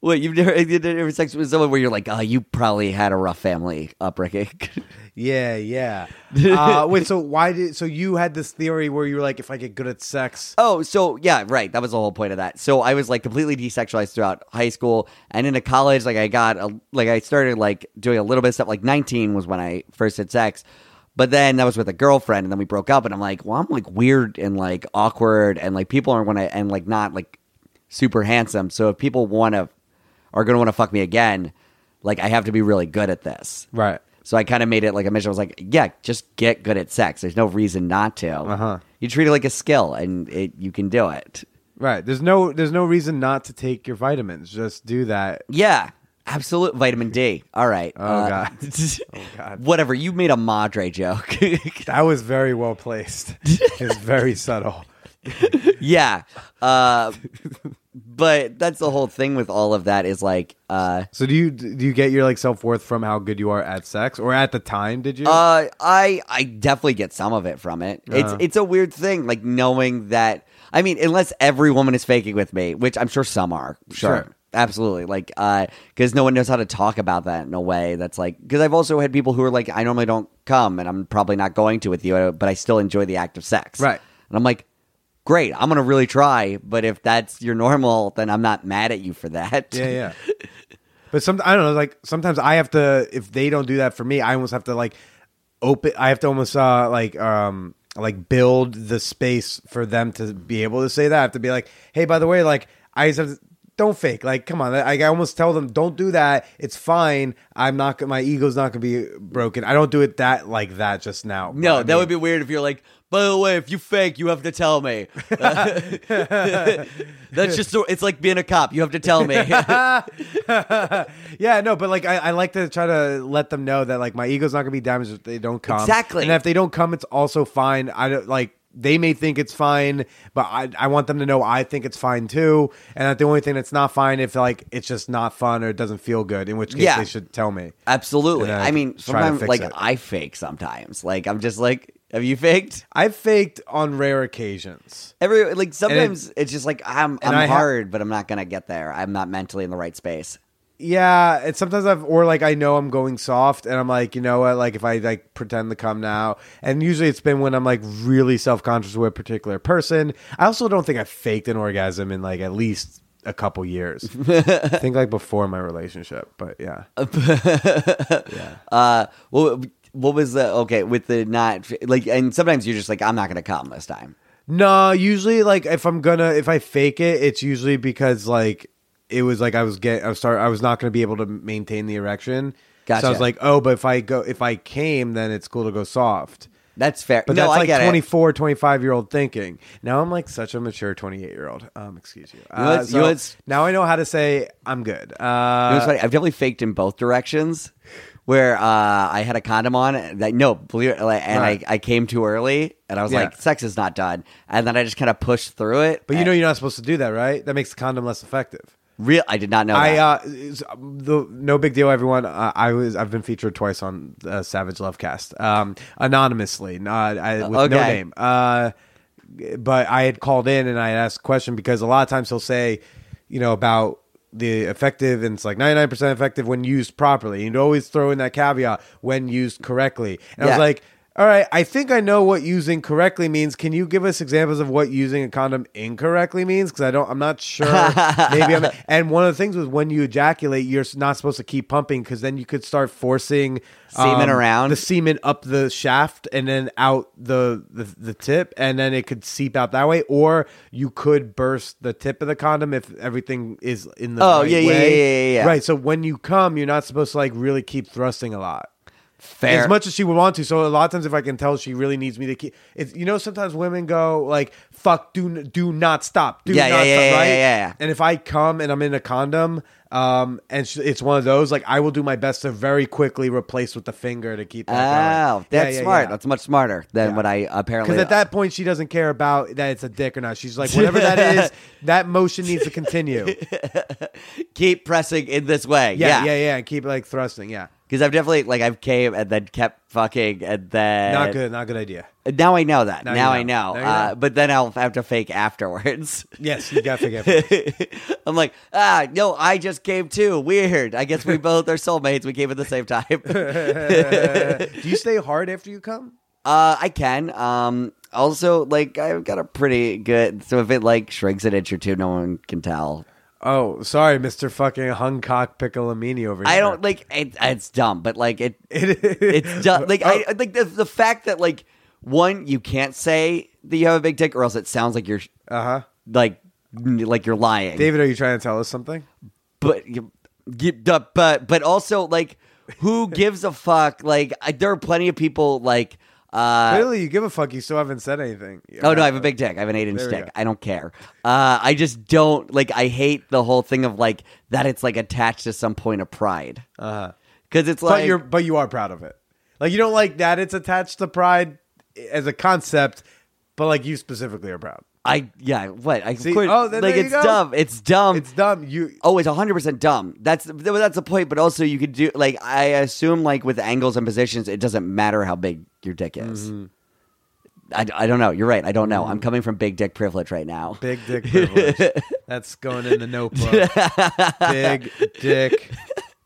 what you've never, you've never sex with someone where you're like, oh, you probably had a rough family upbringing. Yeah, yeah. Uh, wait, so why did so you had this theory where you were like, if I get good at sex, Oh, so yeah, right. That was the whole point of that. So I was like completely desexualized throughout high school and into college. Like I got a, like I started like doing a little bit of stuff. Like 19 was when I first had sex, but then that was with a girlfriend, and then we broke up. And I'm like, well, I'm like weird and like awkward, and like people aren't gonna and like not like super handsome. So if people want to are gonna want to fuck me again, like I have to be really good at this. right? So I kind of made it like a mission. I was like, yeah, just get good at sex. There's no reason not to. Uh-huh. You treat it like a skill, and it, you can do it. Right. There's no there's no reason not to take your vitamins. Just do that. Yeah. Absolute vitamin D. All right. Oh, Uh, God. Oh, God. Whatever. You made a Madre joke. That was very well placed. it's very subtle. yeah. Uh, but that's the whole thing with all of that is like, uh, So do you do you get your like self worth from how good you are at sex, or at the time did you? uh, I I definitely get some of it from it. It's Uh. it's a weird thing, like knowing that. I mean, unless every woman is faking with me, which I'm sure some are. Sure. Sure. Absolutely, like, because no one knows how to talk about that in a way that's like. Because I've also had people who are like, I normally don't come, and I'm probably not going to with you, but I still enjoy the act of sex. Right. And I'm like, great, I'm gonna really try, but if that's your normal, then I'm not mad at you for that. yeah, yeah. But some I don't know. Like sometimes I have to if they don't do that for me, I almost have to like open. I have to almost uh like um like build the space for them to be able to say that. I have to be like, hey, by the way, like I just have to, don't fake. Like, come on. I, I almost tell them, don't do that. It's fine. I'm not. My ego's not gonna be broken. I don't do it that like that just now. No, I that mean- would be weird if you're like, by the way, if you fake, you have to tell me. That's just, it's like being a cop. You have to tell me. yeah, no, but like I, I like to try to let them know that like my ego's not gonna be damaged if they don't come. Exactly. And if they don't come, it's also fine. I don't like they may think it's fine, but I I want them to know I think it's fine too. And that the only thing that's not fine if like it's just not fun or it doesn't feel good, in which case Yeah. they should tell me. Absolutely. I I mean, sometimes, like, it. I fake sometimes. Like, I'm just like, have you faked? I've faked on rare occasions. Every, like, sometimes it's just like, I'm, I'm I ha- hard, but I'm not going to get there. I'm not mentally in the right space. Yeah, and sometimes I've or like I know I'm going soft, and I'm like, you know what? Like if I like pretend to come now, and usually it's been when I'm like really self conscious with a particular person. I also don't think I faked an orgasm in like at least a couple years. I think like before my relationship, but yeah, yeah. Uh, what, what was the, okay, with the not, like, and sometimes you're just like, I'm not to come this time. no. Usually, like if I'm gonna if I fake it, it's usually because like it was like I was get I was start I was not gonna be able to maintain the erection. So I was like, oh, but if I go if I came, then it's cool to go soft. That's fair. But no, that's I like get it. 24, 25 year old thinking. Now I'm like such a mature 28 year old. Um, excuse you. know Uh, what's- so you know now I know how to say I'm good. You know Uh, what's funny? I've definitely faked in both directions. Where uh, I had a condom on, that no, believe it, like, and Right. I, I came too early, and I was Yeah. like, "Sex is not done," and then I just kind of pushed through it. but you know you're not supposed to do that, right? That makes the condom less effective. real, I did not know. I that. uh, is- the no big deal, everyone. Uh, I was I've been featured twice on uh, Savage Lovecast, um, anonymously, not I, with no Okay. name. Uh, but I had called in and I had asked a question because a lot of times he'll say, you know, about the effective and it's like 99% effective when used properly. You'd always throw in that caveat when used correctly. And I was like, all right, I think I know what using correctly means. Can you give us examples of what using a condom incorrectly means? Because I don't, I'm not sure. Maybe I'm. And one of the things was when you ejaculate, you're not supposed to keep pumping because then you could start forcing um, Semen around? the semen up the shaft and then out the, the the tip, and then it could seep out that way. Or you could burst the tip of the condom if everything is in the Oh, right yeah, yeah, yeah, yeah, yeah. Right. So when you come, you're not supposed to like really keep thrusting a lot Fair. as much as she would want to. So a lot of times, if I can tell she really needs me to keep, it's you know sometimes women go like "fuck," do do not stop, do Yeah, not yeah, yeah, stop, yeah, right? yeah, yeah. And if I come and I'm in a condom, um, and sh- it's one of those, like I will do my best to very quickly replace with the finger to keep that Oh, going. That's yeah, smart. yeah. That's much smarter than Yeah. what I apparently. Because at that point, she doesn't care about that it's a dick or not. She's like, whatever that is, that motion needs to continue. keep pressing in this way. Yeah, Yeah, yeah, yeah, and keep like thrusting. Yeah, Because I've definitely like I've came and then kept fucking and then not good, not good idea. Now I know that. Now Now, you I know. know. Now you Uh, know. but then I'll have to fake afterwards. Yes, you got to forget. I'm like, ah, no, I just came too. Weird. I guess we both are soulmates. We came at the same time. do you stay hard after you come? uh, I can. Um, also, like, I've got a pretty good. So if it like shrinks an inch or two, no one can tell. Oh, sorry, Mister Fucking Hung Cock Piccolomini over here. I don't like it. It's dumb, but like it. It, It's dumb. Like Oh. I think the, the fact that like one, you can't say that you have a big dick, or else it sounds like you're Uh huh. like like you're lying. David, are you trying to tell us something? but you, you, but but also like who gives a fuck like I, there are plenty of people like Uh, Clearly, you give a fuck. You still haven't said anything. Oh no, I have a big dick. I have an eight inch There we dick. go. I don't care. Uh, I just don't like. I hate the whole thing of like that. It's like attached to some point of pride Uh-huh. because it's But like you're but you are proud of it. Like you don't like that it's attached to pride as a concept, but like you specifically are proud. I yeah. What I See? course- Oh, then like there you it's go. dumb. It's dumb. It's dumb. You Oh, it's hundred percent dumb. That's that's the point. But also, you could do like I assume like with angles and positions, it doesn't matter how big your dick is. Mm-hmm. I, I don't know. You're right. I don't know. I'm coming from big dick privilege right now. big dick privilege. That's going in the notebook. big dick.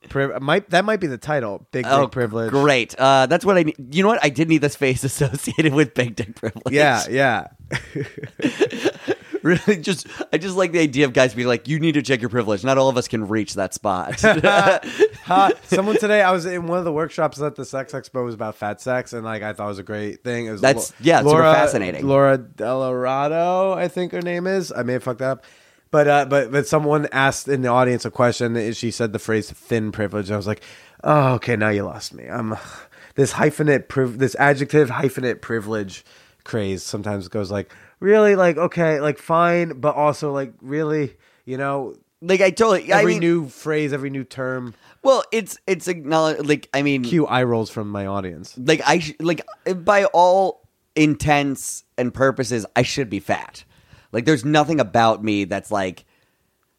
Priv- might that might be the title. Big dick Oh, privilege. Great. Uh, that's what I need. You know what? I did need this face associated with big dick privilege. Yeah, yeah. really. Just I just like the idea of guys being like, you need to check your privilege. Not all of us can reach that spot. Someone today, I was in one of the workshops at the Sex Expo was about fat sex, and like I thought it was a great thing. It was That's- Lo- yeah, super fascinating. Laura Delarado, I think her name is. I may have fucked that up, but uh, but but someone asked in the audience a question. and She said the phrase "thin privilege." I was like, oh, okay, now you lost me. I'm this hyphenate, priv- this adjective hyphenate privilege craze sometimes goes like really like okay like fine but also like really you know like I totally. I every mean, new phrase every new term well, it's it's acknowledged. Like I mean, cue eye rolls from my audience. like I sh- like by all intents and purposes, I should be fat. Like there's nothing about me that's like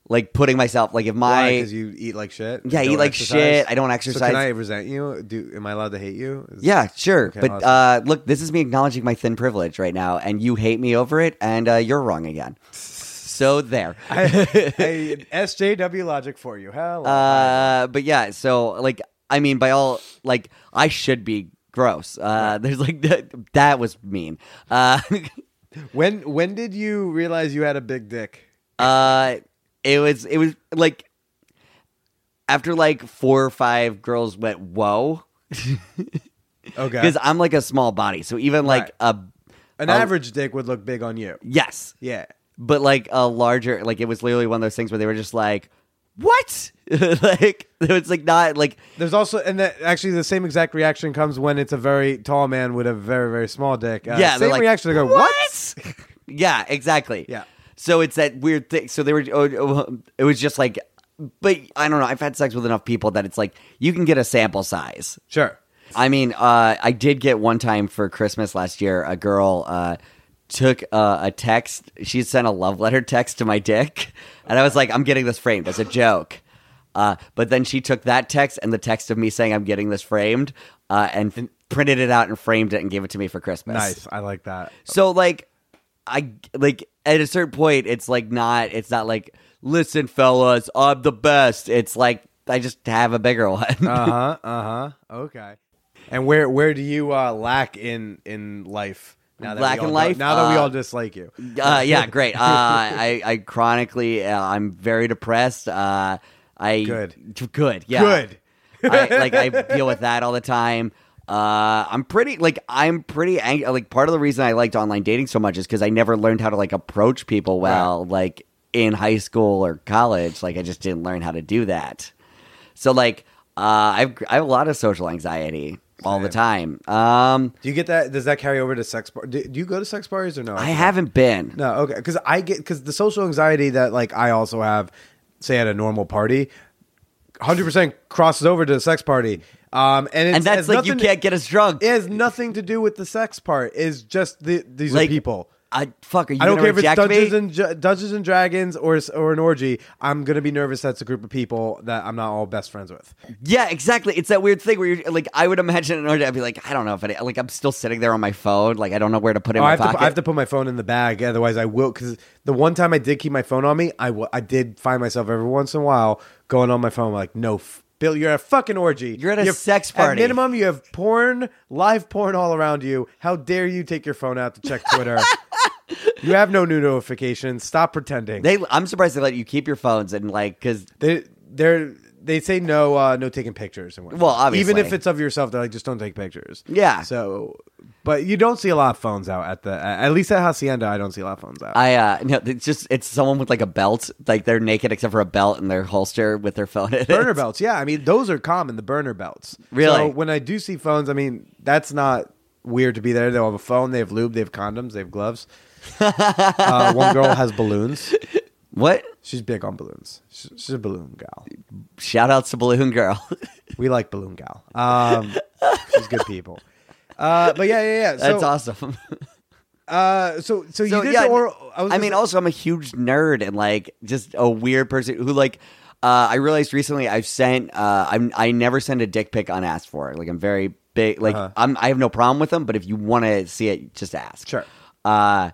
like putting myself like if my because you eat like shit. Yeah, I You eat like exercise? shit. I don't exercise. So can I resent you? Do am I allowed to hate you? Is- yeah, sure. Okay, but awesome. uh, look, this is me acknowledging my thin privilege right now, and you hate me over it, and uh, you're wrong again. So there. I, I, SJW logic for you. Hello. Uh, but yeah, so like, I mean, by all like, I should be gross. Uh, there's like that, that was mean. Uh, when when did you realize you had a big dick? uh, it was it was like after like four or five girls went whoa Okay. because I'm like a small body, so even like Right. a An a- average dick would look big on you. yes, Yeah. but like a larger like it was literally one of those things where they were just like what like it's like not like There's also, and that actually the same exact reaction comes when it's a very tall man with a very very small dick. Uh, Yeah, they're same like, reaction. They go, what? yeah, exactly. Yeah. So it's that weird thing. So they were. oh, oh, It was just like, but I don't know. I've had sex with enough people that it's like you can get a sample size. Sure. I mean, uh, I did get one time for Christmas last year. A girl uh, took uh, a text. She sent a love letter text to my dick, and I was like, "I'm getting this framed as a joke." Uh, but then she took that text and the text of me saying I'm getting this framed, uh, and printed it out and framed it and gave it to me for Christmas. Nice. I like that. So like I like at a certain point it's like not it's not like listen fellas, I'm the best. It's like I just have a bigger one. Uh huh. Uh huh. Okay. And where where do you uh, lack in in life? Now that Lack we all life? Now that we Uh, all dislike you. uh, yeah, great. Uh, I, I chronically, uh, I'm very depressed. Uh, I Good. good, yeah, Good. I, like I deal with that all the time. Uh, I'm pretty like I'm pretty ang- like part of the reason I liked online dating so much is because I never learned how to like approach people well, like in high school or college. Like I just didn't learn how to do that. So like uh, I've I have a lot of social anxiety all the time. Um, Do you get that? Does that carry over to sex bar? Do, do you go to sex parties or no? I haven't been. No, okay. Because I get because the social anxiety that like I also have, say at a normal party, hundred percent crosses over to the sex party. Um, and it's, and that's has like you nothing- can't get us drunk. It has nothing to do with the sex part. Is just the these Like, are people. I fuck. Are you I don't care if it's Dungeons me? and Ju- Dungeons and Dragons or or an orgy. I'm gonna be nervous. That's a group of people that I'm not all best friends with. Yeah, exactly. It's that weird thing where you're like, I would imagine in orgy. I'd be like, I don't know if it, like I'm still sitting there on my phone, like I don't know where to put it in Oh, I my have, to. I have to put my phone in the bag, otherwise I will. Because the one time I did keep my phone on me, I, w- I did find myself every once in a while going on my phone like, no, f- Bill, you're at a fucking orgy. You're at a You have- sex party. At minimum, you have porn, live porn all around you. How dare you take your phone out to check Twitter? you have no new notifications. Stop pretending. they, I'm surprised they let you keep your phones and like, because They they're they say no uh, no taking pictures and whatnot. Well, obviously. even if it's of yourself, they're like just don't take pictures. Yeah. So, but you don't see a lot of phones out at the at least at Hacienda. I don't see a lot of phones out. I, uh, no, it's just, it's someone with like a belt, like they're naked except for a belt and their holster with their phone in it. burner belts, yeah. I mean, those are common. The burner belts. Really? So when I do see phones, I mean, that's not weird to be there. They'll have a phone, they have lube, they have condoms, they have gloves. uh, one girl has balloons. What? She's big on balloons. She's, she's a balloon gal. Shout outs to Balloon Girl. We like balloon gal. Um, she's good people. Uh, but yeah, yeah, yeah. That's awesome. Uh, so, so you so did yeah, the oral. I, was mean, gonna say- also I'm a huge nerd and like just a weird person who like. Uh, I realized recently I've sent. Uh, I'm. I never send a dick pic unasked for. Like I'm very big. Like Uh-huh. I'm. I have no problem with them. But if you want to see it, just ask. Sure. Uh,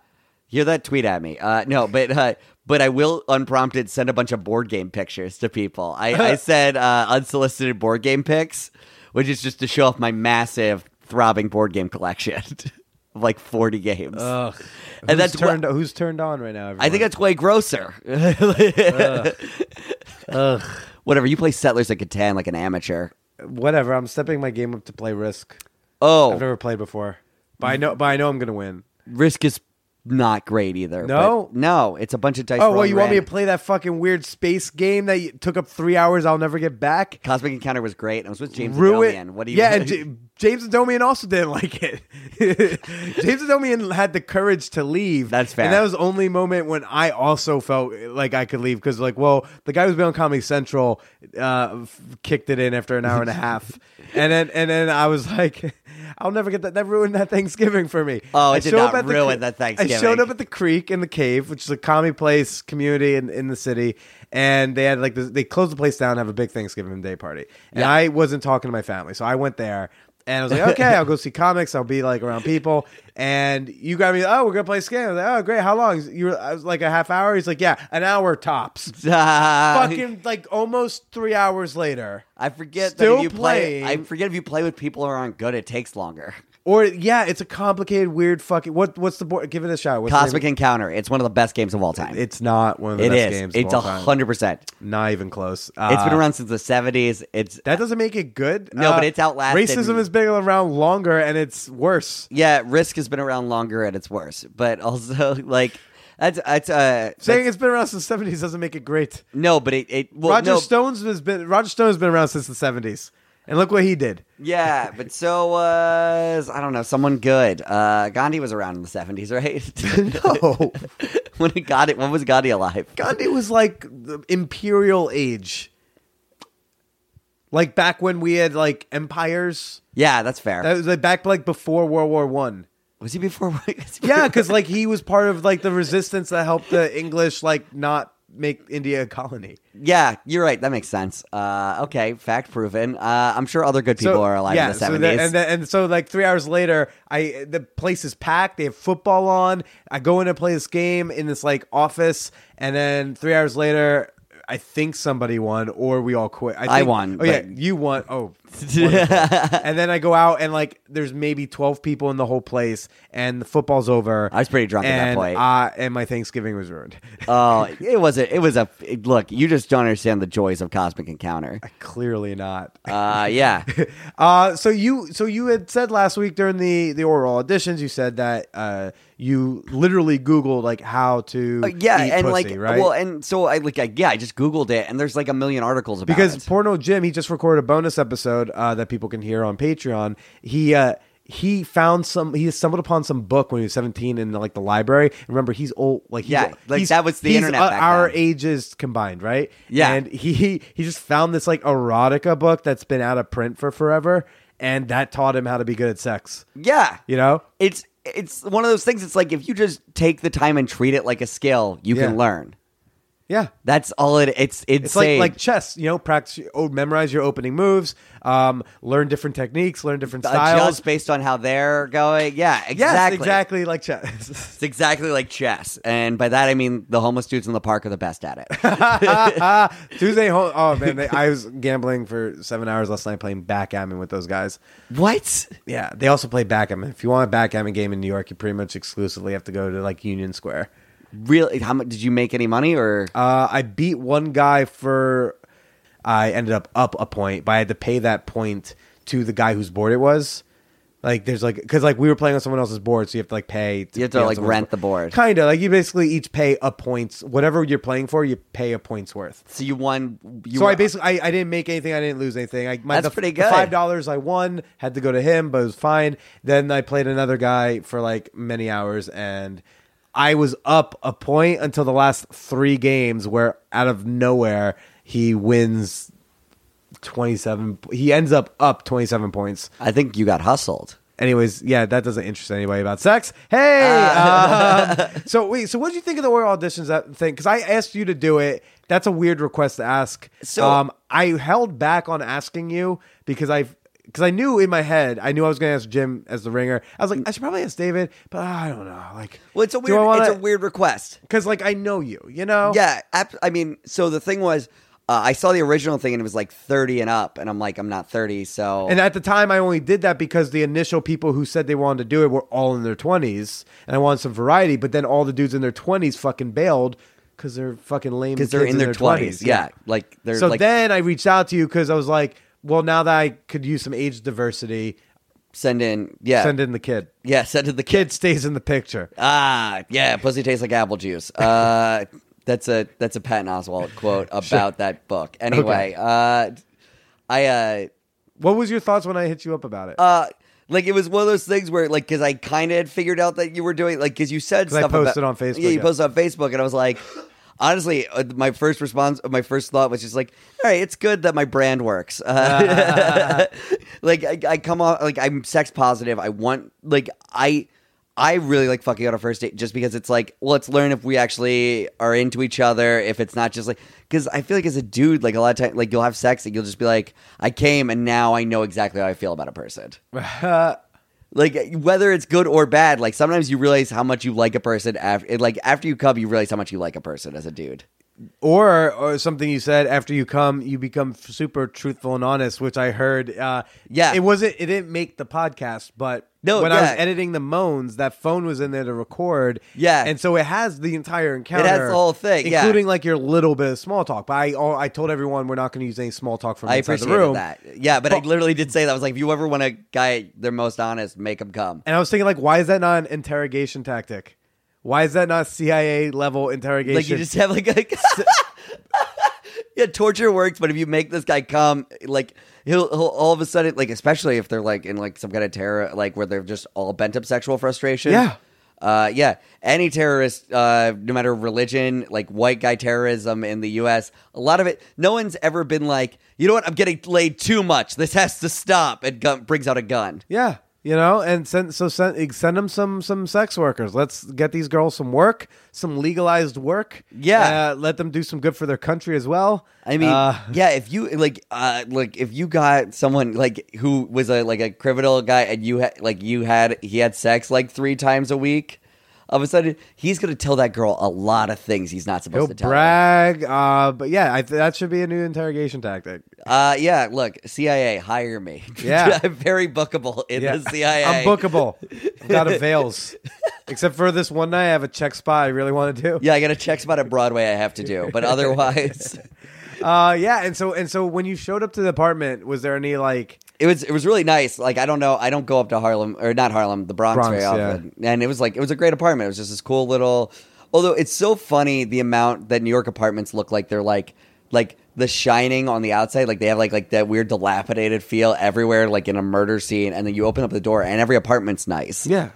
hear that? Tweet at me. Uh, no, but uh, but I will unprompted send a bunch of board game pictures to people. I, I said uh, unsolicited board game pics, which is just to show off my massive throbbing board game collection of like 40 games. Ugh. And who's that's what- turned. who's turned on right now? I think that's way grosser. Ugh. Whatever. You play Settlers of Catan like an amateur. whatever. I'm stepping my game up to play Risk. Oh, I've never played before, but I know. But I know I'm gonna win. Risk is not great either. No? but- no. It's a bunch of dice. Oh well, you want me to play that fucking weird space game that took up three hours? I'll never get back. Cosmic Encounter was great. I was with James Ruin. Adomian. What do you? Yeah, and J- James Adomian also didn't like it. James Adomian had the courage to leave. That's fair. And that was the only moment when I also felt like I could leave because, like, well, the guy who's been on Comedy Central uh, kicked it in after an hour and a half, and then and then I was like. I'll never get that. That ruined that Thanksgiving for me. Oh, it I did not at the ruin cre- that I showed up at the Creek and the Cave, which is a comedy place community in, in the city, and they had like this, they closed the place down, and have a big Thanksgiving Day party, and Yeah. I wasn't talking to my family, so I went there. And I was like, okay, I'll go see comics. I'll be like around people. And you got me. Oh, we're gonna play game. I was like, oh, great. How long? You were, I was like a half hour. He's like, yeah, an hour tops. Fucking like almost three hours later. I forget Still that if you play. playing. I forget if you play with people who aren't good, it takes longer. Or yeah, it's a complicated, weird fucking. What what's the board? Give it a shot. What's the Cosmic? Encounter. It's one of the best games of all time. It's not one of the It best is. games. It's of a all time. hundred percent. Not even close. It's been Uh, around since the seventies. It's That doesn't make it good. No, Uh, but it's outlasted- Racism has been around longer, and it's worse. yeah. Risk has been around longer and it's worse, but also like that's that's uh Saying it's been around since the seventies doesn't make it great. no, but it it well, Roger no, Stone's has been Roger Stone's been around since the seventies, and look what he did. Yeah, but so was I don't know someone good. Uh, Gandhi was around in the seventies, right? No, when he got it, when was Gandhi alive? Gandhi was like the imperial age, like back when we had like empires. Yeah, that's fair. That was like back like before World War One. was he before? Yeah, because like he was part of like the resistance that helped the English like not make India a colony. yeah, you're right. That makes sense. Uh, okay, fact proven. Uh, I'm sure other good people are alive yeah, in the so that- and, then- and so like three hours later, I the place is packed. They have football on. I go in and play this game in this like office, and then three hours later, I think somebody won or we all quit. I think- won, Oh yeah, you won. Oh. and then I go out and like there's maybe twelve people in the whole place, and the football's over. I was pretty drunk at that and, point. Uh, and my Thanksgiving was ruined. oh, it was a, it was a look. You just don't understand the joys of Cosmic Encounter. Clearly not. Uh, yeah, Uh, so you so you had said last week during the the oral auditions, you said that uh, you literally Googled like how to Uh, yeah, and pussy, like, right? well, and so I like, I, yeah, I just googled it, and there's like a million articles about it. because it. Porno Jim he just recorded a bonus episode uh, that people can hear on Patreon. He uh, he found some he stumbled upon some book when he was 17 in like the library. Remember he's old like he's, Yeah, like, he's- that was the internet uh, our then. ages combined, right? Yeah. and he he just found this like erotica book that's been out of print for forever, and that taught him how to be good at sex. yeah, You know. it's it's one of those things. It's like if you just take the time and treat it like a skill, you Yeah. can learn. Yeah. That's all it. It's insane. It's like like chess, you know, practice, oh, memorize your opening moves, um, learn different techniques, learn different styles. adjust based on how they're going. Yeah, exactly. Yes, exactly like chess. It's exactly like chess, and by that I mean the homeless dudes in the park are the best at it. Tuesday, home, oh man, they, I was gambling for seven hours last night playing backgammon with those guys. what? Yeah, they also play backgammon. If you want a backgammon game in New York, you pretty much exclusively have to go to like Union Square. Really? How much did you make any money or? Uh, I beat one guy for. I ended up up a point, but I had to pay that point to the guy whose board it was. Like there's like because like we were playing on someone else's board, so you have to like pay. You have to like rent the board. Kind of like you basically each pay a points whatever you're playing for. You pay a points worth. So you won. You so were- I basically I, I didn't make anything. I didn't lose anything. I, my, That's the, pretty good. Five dollars I won had to go to him, but it was fine. Then I played another guy for like many hours, and I was up a point until the last three games, where out of nowhere he wins twenty seven. He ends up up twenty seven points. I think you got hustled. Anyways, yeah, that doesn't interest anybody about sex. Hey, um, so wait, so what did you think of the oral auditions that thing? Because I asked you to do it. That's a weird request to ask. So- um, I held back on asking you because I because I knew in my head I knew I was going to ask Jim as the ringer. I was like, I should probably ask David, but I don't know. Like, Well, it's a weird. wanna- It's a weird request. because like I know you, you know. Yeah, I mean, so the thing was, uh, I saw the original thing and it was like thirty and up, and I'm like, I'm not thirty, so And at the time, I only did that because the initial people who said they wanted to do it were all in their 20s, and I wanted some variety. But then all the dudes in their 20s fucking bailed because they're fucking lame. because they're kids in their twenties. Yeah. like they're So like then I reached out to you because I was like, well, now that I could use some age diversity, send in, yeah, send in the kid. yeah, send in the kid. Kid stays in the picture. Ah, yeah, pussy tastes like apple juice. Uh, that's a that's a Patton Oswalt quote about that book. Anyway, uh, I uh, What was your thoughts when I hit you up about it? uh, like it was one of those things where like because I kind of had figured out that you were doing like because you said 'Cause I stuff posted about, on Facebook, Yeah, you yeah. posted on Facebook, and I was like. Honestly, uh, my first response, my first thought was just like, "All right, it's good that my brand works." Uh, like, I, I come off like I'm sex positive. I want like I, I really like fucking on a first date just because it's like, well, let's learn if we actually are into each other. If it's not just like, because I feel like as a dude, like a lot of times, like you'll have sex and you'll just be like, I came and now I know exactly how I feel about a person like whether it's good or bad like sometimes you realize how much you like a person after like after you come you realize how much you like a person as a dude or or something you said after you come you become super truthful and honest which i heard uh Yeah. it wasn't it didn't make the podcast but No, when i was editing the moans that phone was in there to record. Yeah. and so it has the entire encounter It has the whole thing, yeah. including like your little bit of small talk but i i told everyone we're not going to use any small talk from i inside the room. that. Yeah but, i literally did say that. I was like if you ever want a guy they're most honest make him come. And i was thinking like why is that not an interrogation tactic why is that not cia level interrogation like you just have like a yeah torture works but if you make this guy come like he'll, he'll all of a sudden like especially if they're like in like some kind of terror like where they're just all bent up sexual frustration Yeah. uh, yeah, any terrorist, uh, no matter religion, like white guy terrorism in the U.S., a lot of it, no one's ever been like, you know what, I'm getting laid too much. This has to stop. And gun, brings out a gun. Yeah, you know, and send so send send them some some sex workers. Let's get these girls some work, some legalized work. Yeah. uh, let them do some good for their country as well. I mean, Uh, yeah, if you like, uh, like if you got someone like who was a like a criminal guy and you had like you had he had sex like three times a week, all of a sudden he's gonna tell that girl a lot of things he's not supposed he'll to tell. her. brag. Uh, but yeah, I th- that should be a new interrogation tactic. Uh, yeah, look, CIA, hire me. Yeah. I'm very bookable in Yeah, the CIA. I'm bookable. I've got avails. Except for this one night, I have a check spot I really want to do. Yeah, I got a check spot at Broadway I have to do, but otherwise, Uh, yeah, and so and so when you showed up to the apartment, was there any like? it was it was really nice. Like I don't know, I don't go up to Harlem or not Harlem, the Bronx, Bronx, very yeah. and it was like it was a great apartment. It was just this cool little. Although it's so funny the amount that New York apartments look like they're like like The Shining on the outside, like they have like like that weird dilapidated feel everywhere, like in a murder scene, and then you open up the door and every apartment's nice. Yeah.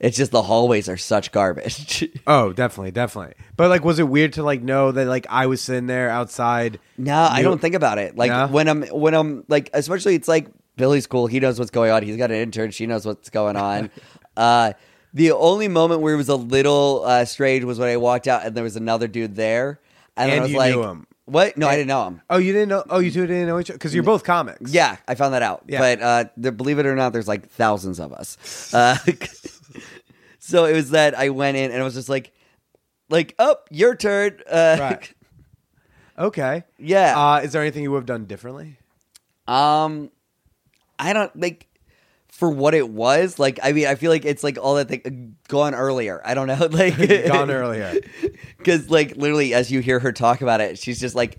It's just the hallways are such garbage. Oh, definitely, definitely. But like, was it weird to like know that like I was sitting there outside? No, I You- don't think about it. Like No? when I'm when I'm like especially it's like Billy's cool. He knows what's going on. He's got an intern. She knows what's going on. uh the only moment where it was a little uh, strange was when I walked out and there was another dude there, and, then And I was you like, knew him. "What? No, I didn't know him." Oh, you didn't know? Oh, you two didn't know each other because you're both comics. Yeah, I found that out. Yeah. But uh, there, believe it or not, there's like thousands of us. Uh, so it was that I went in and I was just like, like, oh, your turn. Uh, Right. Okay. Yeah. Uh, is there anything you would have done differently? Um, I don't like for what it was. Like, I mean, I feel like it's like all that thing gone earlier. I don't know, like Gone earlier. because like literally as you hear her talk about it, she's just like,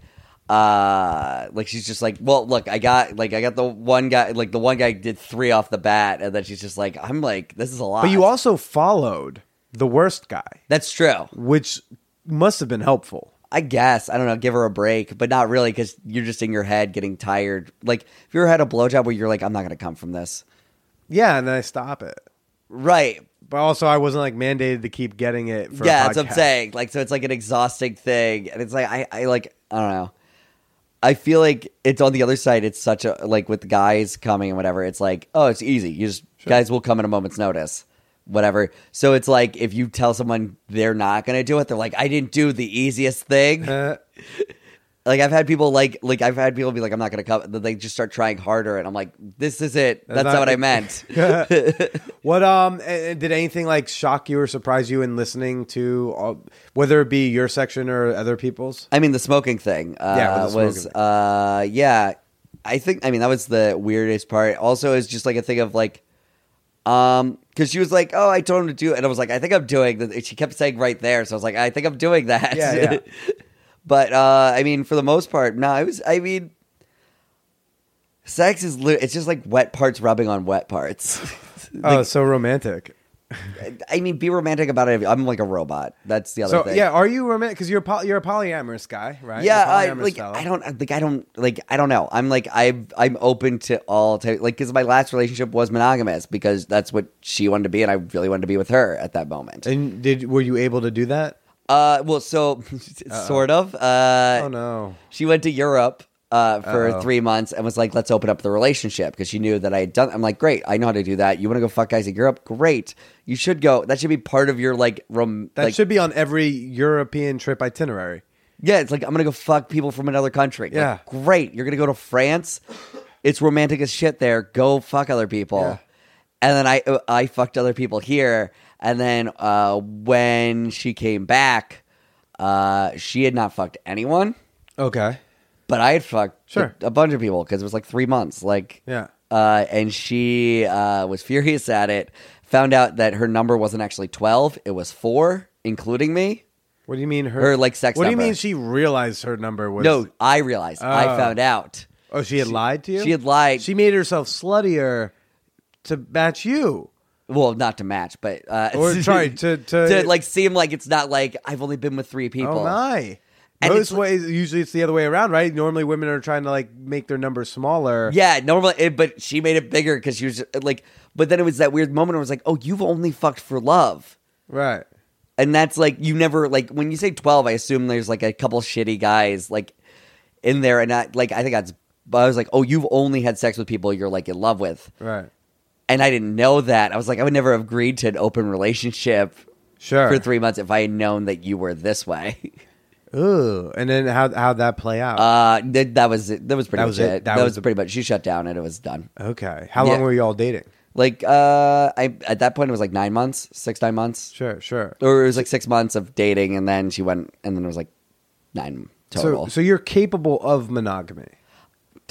uh like she's just like well look i got like i got the one guy like the one guy did three off the bat and then she's just like i'm like this is a lot. But you also followed the worst guy, that's true. Which must have been helpful. i guess. I don't know. Give her a break but not really because you're just in your head getting tired. Like if you ever had a blowjob where you're like i'm not gonna come from this? Yeah, and then I stop it. right. But also, I wasn't like mandated to keep getting it. For a yeah that's what i'm saying. Like so it's like an exhausting thing and it's like i i like i don't know I feel like it's on the other side. It's such a like with guys coming and whatever. It's like, oh, it's easy. You just guys will come at a moment's notice, whatever. So it's like if you tell someone they're not gonna do it, they're like, I didn't do the easiest thing. Uh, like I've had people like like I've had people be like, I'm not gonna come. Then They just start trying harder, and I'm like, this is it. That's, not- not what I meant. what um? did anything like shock you or surprise you in listening to, uh, whether it be your section or other people's? I mean, the smoking thing uh, Yeah, the was, smoking uh, yeah. I think, I mean, that was the weirdest part. Also, it's just like a thing of like, um, because she was like, "Oh, I told him to do it," and I was like, "I think I'm doing." that." She kept saying right there, so I was like, "I think I'm doing that." Yeah, yeah. but uh, I mean, for the most part, no, it was. I mean, sex is li- it's just like wet parts rubbing on wet parts. oh, so romantic. I mean, be romantic about it. I'm like a robot. That's the other So thing. yeah, are you romantic? Because you're a poly- you're a polyamorous guy, right? Yeah, I like. fella. I don't like. I don't like. I don't know. I'm like. I I'm open to all type. Like, because my last relationship was monogamous because that's what she wanted to be, and I really wanted to be with her at that moment. And did were you able to do that? Uh, well, so sort of. Uh, oh no. she went to Europe uh, for Uh-oh. three months and was like, "Let's open up the relationship," because she knew that I had done. I'm like, "Great, I know how to do that. You want to go fuck guys in Europe? Great, you should go. That should be part of your like rom. That like, should be on every European trip itinerary. Yeah, it's like I'm gonna go fuck people from another country. Like, Yeah. great. You're gonna go to France. It's romantic as shit there. Go fuck other people. Yeah. And then I uh, I fucked other people here. And then uh, when she came back, uh, she had not fucked anyone, Okay. but I had fucked Sure. a, a bunch of people because it was like three months. Like Yeah. uh, and she uh, was furious at it. Found out that her number wasn't actually twelve; it was four, including me. What do you mean her? Her, like, sex What do you number. mean she realized her number was? No, I realized. I Oh. found out. Oh, she had lied to you. She had lied. She made herself sluttier to match you, well, not to match, but uh, or sorry to to, to like seem like it's not like I've only been with three people. Oh my. And Most it's- ways, usually it's the other way around, right? Normally, women are trying to like make their numbers smaller. Yeah, normally, it, but she made it bigger because she was like. But then it was that weird moment. where it was like, oh, you've only fucked for love, Right. and that's like you never like when you say twelve. I assume there's like a couple shitty guys like in there, and I like I think that's. But I was like, oh, you've only had sex with people you're like in love with, Right. And I didn't know that. I was like, I would never have agreed to an open relationship Sure. for three months if I had known that you were this way. Ooh. And then how how'd that play out? Uh, that, that was it. That was pretty That much was it. it? That, That was, was pretty much. She shut down and it was done. okay. How long were you all dating? Like, uh, I at that point it was like nine months, six nine months, Sure. Sure. or it was like six months of dating, and then she went, and then it was like nine total. So so you're capable of monogamy.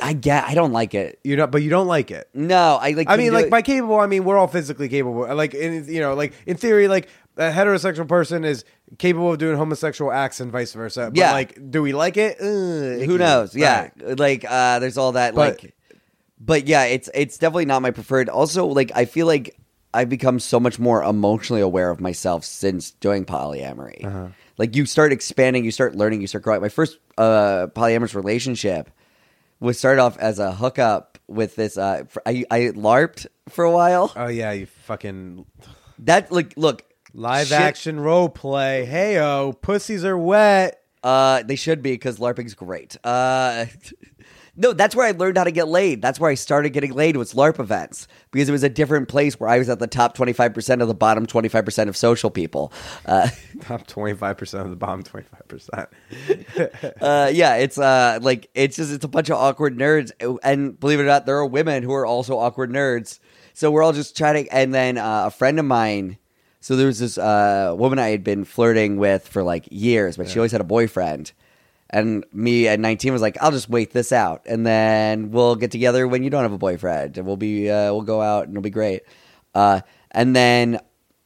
I get. I don't like it. You know, but you don't like it. No, I like. I mean, like it. by capable, I mean we're all physically capable. Like in you know, like in theory, like a heterosexual person is capable of doing homosexual acts and vice versa. But Yeah. like, do we like it? Uh, Who knows? Yeah, like uh, there's all that. But- like, but yeah, it's it's definitely not my preferred. Also, like I feel like I've become so much more emotionally aware of myself since doing polyamory. Uh-huh. Like you start expanding, you start learning, you start growing. My first uh, polyamorous relationship was started off as a hookup with this. Uh, fr- I I larped for a while. Oh yeah, you fucking That like look live shit- action role play. Hey oh, pussies are wet. Uh, they should be because LARPing's great. Uh, no, that's where I learned how to get laid. That's where I started getting laid was LARP events because it was a different place where I was at the top twenty five percent of the bottom twenty five percent of social people. Uh, Top twenty five percent of the bottom twenty five percent. uh, yeah, it's uh like it's just it's a bunch of awkward nerds, and believe it or not, there are women who are also awkward nerds. So we're all just chatting, and then uh, a friend of mine. So there was this uh, woman I had been flirting with for like years, but she always had a boyfriend. And me at 19 was like, I'll just wait this out, and then we'll get together when you don't have a boyfriend, and we'll be uh, we'll go out and it'll be great. Uh, and then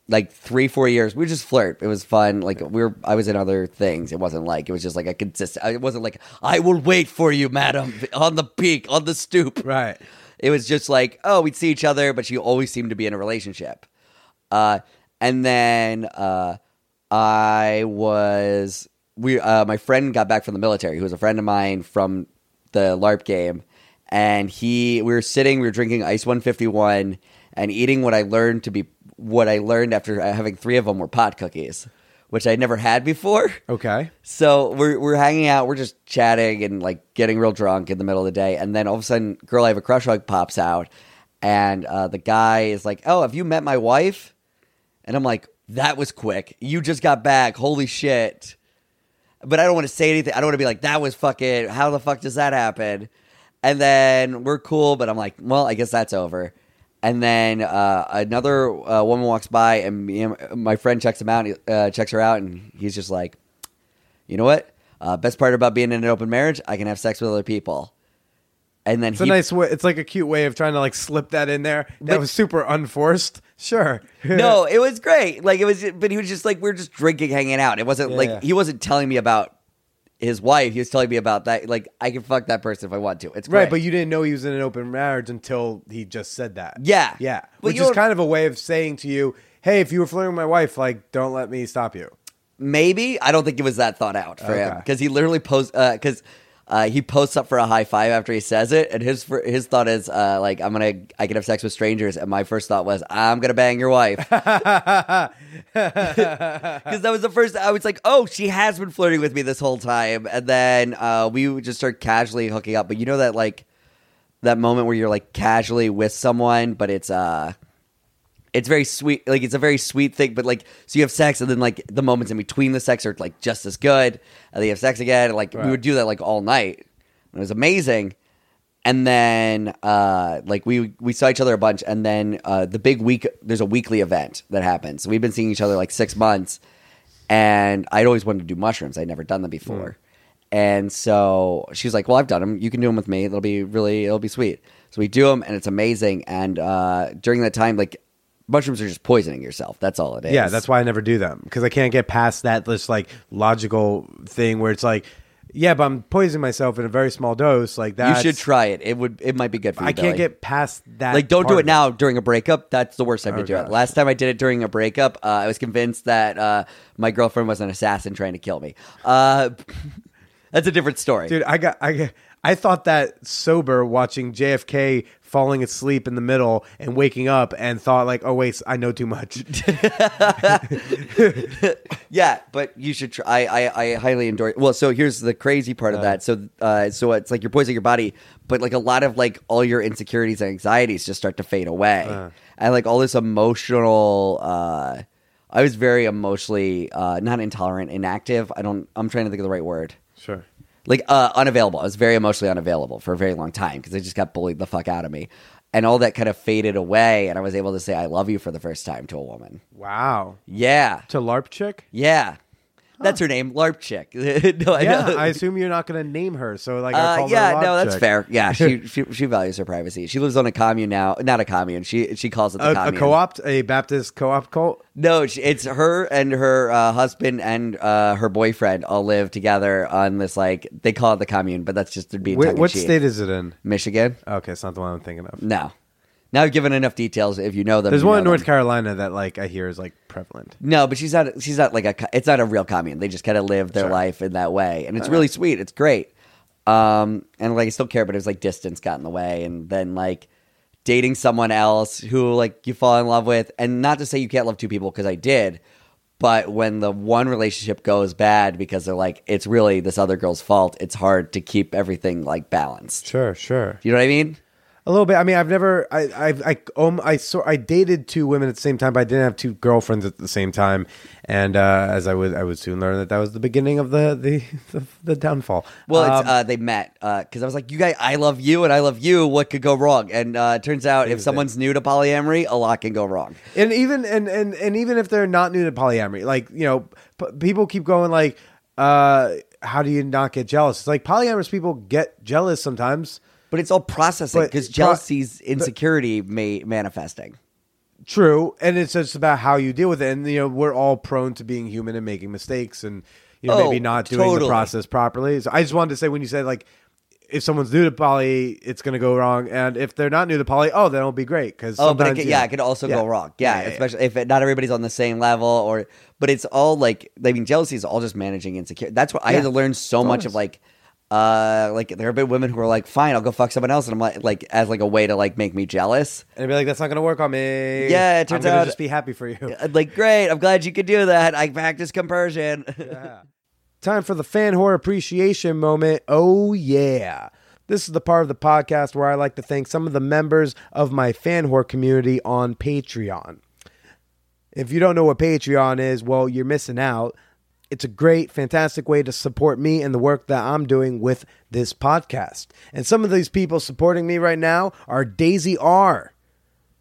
like three, four years. We just flirt. It was fun. Like we were, I was in other things. It wasn't like it was just like a consistent. It wasn't like I will wait for you, madam, on the peak, on the stoop. Right. It was just like, oh, we'd see each other, but she always seemed to be in a relationship. Uh, and then uh, I was we uh, my friend got back from the military, who was a friend of mine from the LARP game, and he we were sitting, we were drinking Ice 151 and eating what I learned to be what I learned after having three of them were pot cookies, which I'd never had before. Okay. So we're we're hanging out, we're just chatting and like getting real drunk in the middle of the day, and then all of a sudden, girl I have a crush on pops out, and uh, the guy is like, "Oh, have you met my wife?" And I'm like, "That was quick. You just got back. Holy shit!" But I don't want to say anything. I don't want to be like, "That was fucking. How the fuck does that happen?" And then we're cool, but I'm like, "Well, I guess that's over." And then uh, another uh, woman walks by, and me and my friend checks him out, uh, checks her out, and he's just like, "You know what? Uh, best part about being in an open marriage, I can have sex with other people." And then It's he, a nice way. It's like a cute way of trying to like slip that in there. That But- was super unforced. Sure. no, it was great. Like it was, but he was just like we are just drinking, hanging out. It wasn't Yeah. like he wasn't telling me about his wife. He was telling me about that. Like I can fuck that person if I want to. It's Right, but you didn't know he was in an open marriage until he just said that. Yeah. Yeah. But Which is kind of a way of saying to you, hey, if you were flirting with my wife, like, don't let me stop you. maybe I don't think it was that thought out for him because he literally posts because. Uh, he posts up for a high five after he says it, and his his thought is uh, like I'm gonna I can have sex with strangers, and my first thought was I'm gonna bang your wife. Because that was the first I was like oh she has been flirting with me this whole time, and then uh, we would just start casually hooking up, but you know that like that moment where you're like casually with someone, but it's uh it's very sweet like it's a very sweet thing but like so you have sex and then like the moments in between the sex are like just as good and then you have sex again and, like we Right. would do that like all night. And it was amazing. And then uh like we we saw each other a bunch and then uh the big week there's a weekly event that happens. We've been seeing each other like six months and i'd always wanted to do mushrooms. I'd never done them before. And so she was like well i've done them you can do them with me. It'll be really it'll be sweet. So we do them and it's amazing. And uh during that time like mushrooms are just poisoning yourself. That's all it is. Yeah, that's why I never do them because I can't get past that this like logical thing where it's like, yeah, but I'm poisoning myself in a very small dose. Like that, you should try it. It would it might be good for you I can't get past that. like don't do it now during a breakup. That's the worst time Oh, to do it. last time i did it during a breakup uh, i was convinced that uh, my girlfriend was an assassin trying to kill me. Uh, that's a different story. Dude. I got I got- I thought that sober watching JFK falling asleep in the middle and waking up and thought like, oh wait, I know too much. Yeah, but you should try. I, I, I highly endorse. Well, so here's the crazy part of that. So, uh, so it's like you're poisoning your body, but like a lot of like all your insecurities and anxieties just start to fade away, and like all this emotional. Uh, I was very emotionally uh, not intolerant, inactive. I don't. I'm trying to think of the right word. sure. Like uh, unavailable. I was very emotionally unavailable for a very long time because I just got bullied the fuck out of me, and all that kind of faded away, and I was able to say I love you for the first time to a woman. Wow. Yeah, To LARP chick. yeah. That's her name, LARP chick. no, I Yeah, know. I assume you're not going to name her. So like, I Uh, call yeah, her LARP no, that's chick. fair. Yeah, she, she she values her privacy. She lives on a commune now, not a commune. She she calls it the A, a commune. co-op, a Baptist co-op cult. No, she, it's her and her uh, husband and uh, her boyfriend all live together on this like they call it the commune, but that's just to be Wh- what state is it in? Michigan. Okay, it's not the one I'm thinking of. No, now I've given enough details. If you know them, There's you one know in North them. Carolina that like I hear is like prevalent. No, but she's not. She's not like a. co- It's not a real commune. They just kind of live their Sure. life in that way, and it's really sweet. It's great. Um, and like I still care, but it was like distance got in the way, and then like dating someone else who like you fall in love with, and not to say you can't love two people because I did, but when the one relationship goes bad because they're like it's really this other girl's fault, it's hard to keep everything like balanced. Sure, sure. You know what I mean? A little bit. I mean, I've never. I I've, I um I saw I dated two women at the same time, but I didn't have two girlfriends at the same time. And uh, as I would I would soon learn that that was the beginning of the the the, the downfall. Well, Um, it's, uh, they met because I was like, "You guys, I love you, and I love you. What could go wrong?" And uh, it turns out, if someone's new to polyamory, a lot can go wrong. and even and, and and even if they're not new to polyamory, like you know, p- people keep going like, uh, how do you not get jealous? It's like polyamorous people get jealous sometimes. But it's all processing But because pro- jealousy's insecurity may manifesting. True, and it's just about how you deal with it. And you know, we're all prone to being human and making mistakes, and you know, Oh, maybe not doing the process properly. So I just wanted to say when you said like, if someone's new to poly, it's going to go wrong, and if they're not new to poly, oh, then it'll be great because Oh, but it could, yeah, it could also Yeah. go wrong. Yeah, Yeah, yeah, especially if it, not everybody's on the same level, or but it's all like I mean, jealousy is all just managing insecurity. That's what I had to learn so much of. Like, uh, like there have been women who are like, "Fine, I'll go fuck someone else," and I'm like, like as like a way to like make me jealous. and be like, that's not going to work on me. Yeah, it turns I'm out- just be happy for you. Like, great, I'm glad you could do that. I practice compersion. yeah. Time for the fan whore appreciation moment. Oh, yeah. This is the part of the podcast where I like to thank some of the members of my fan whore community on Patreon. If you don't know what Patreon is, well, you're missing out. It's a great, fantastic way to support me and the work that I'm doing with this podcast. And some of these people supporting me right now are Daisy R,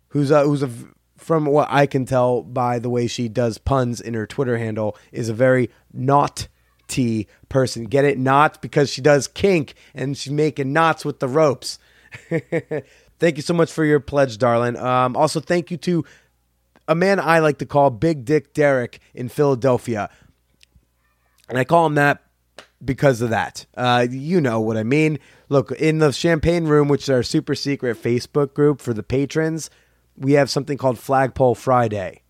who's a, who's a from what I can tell by the way she does puns in her Twitter handle is a very T person. Get it? Not because she does kink and she's making knots with the ropes. thank you so much for your pledge, darling. Um, also, thank you to a man I like to call Big Dick Derek in Philadelphia. And I call him that because of that. Uh, you know what I mean. Look, in the Champagne Room, which is our super secret Facebook group for the patrons, we have something called Flagpole Friday.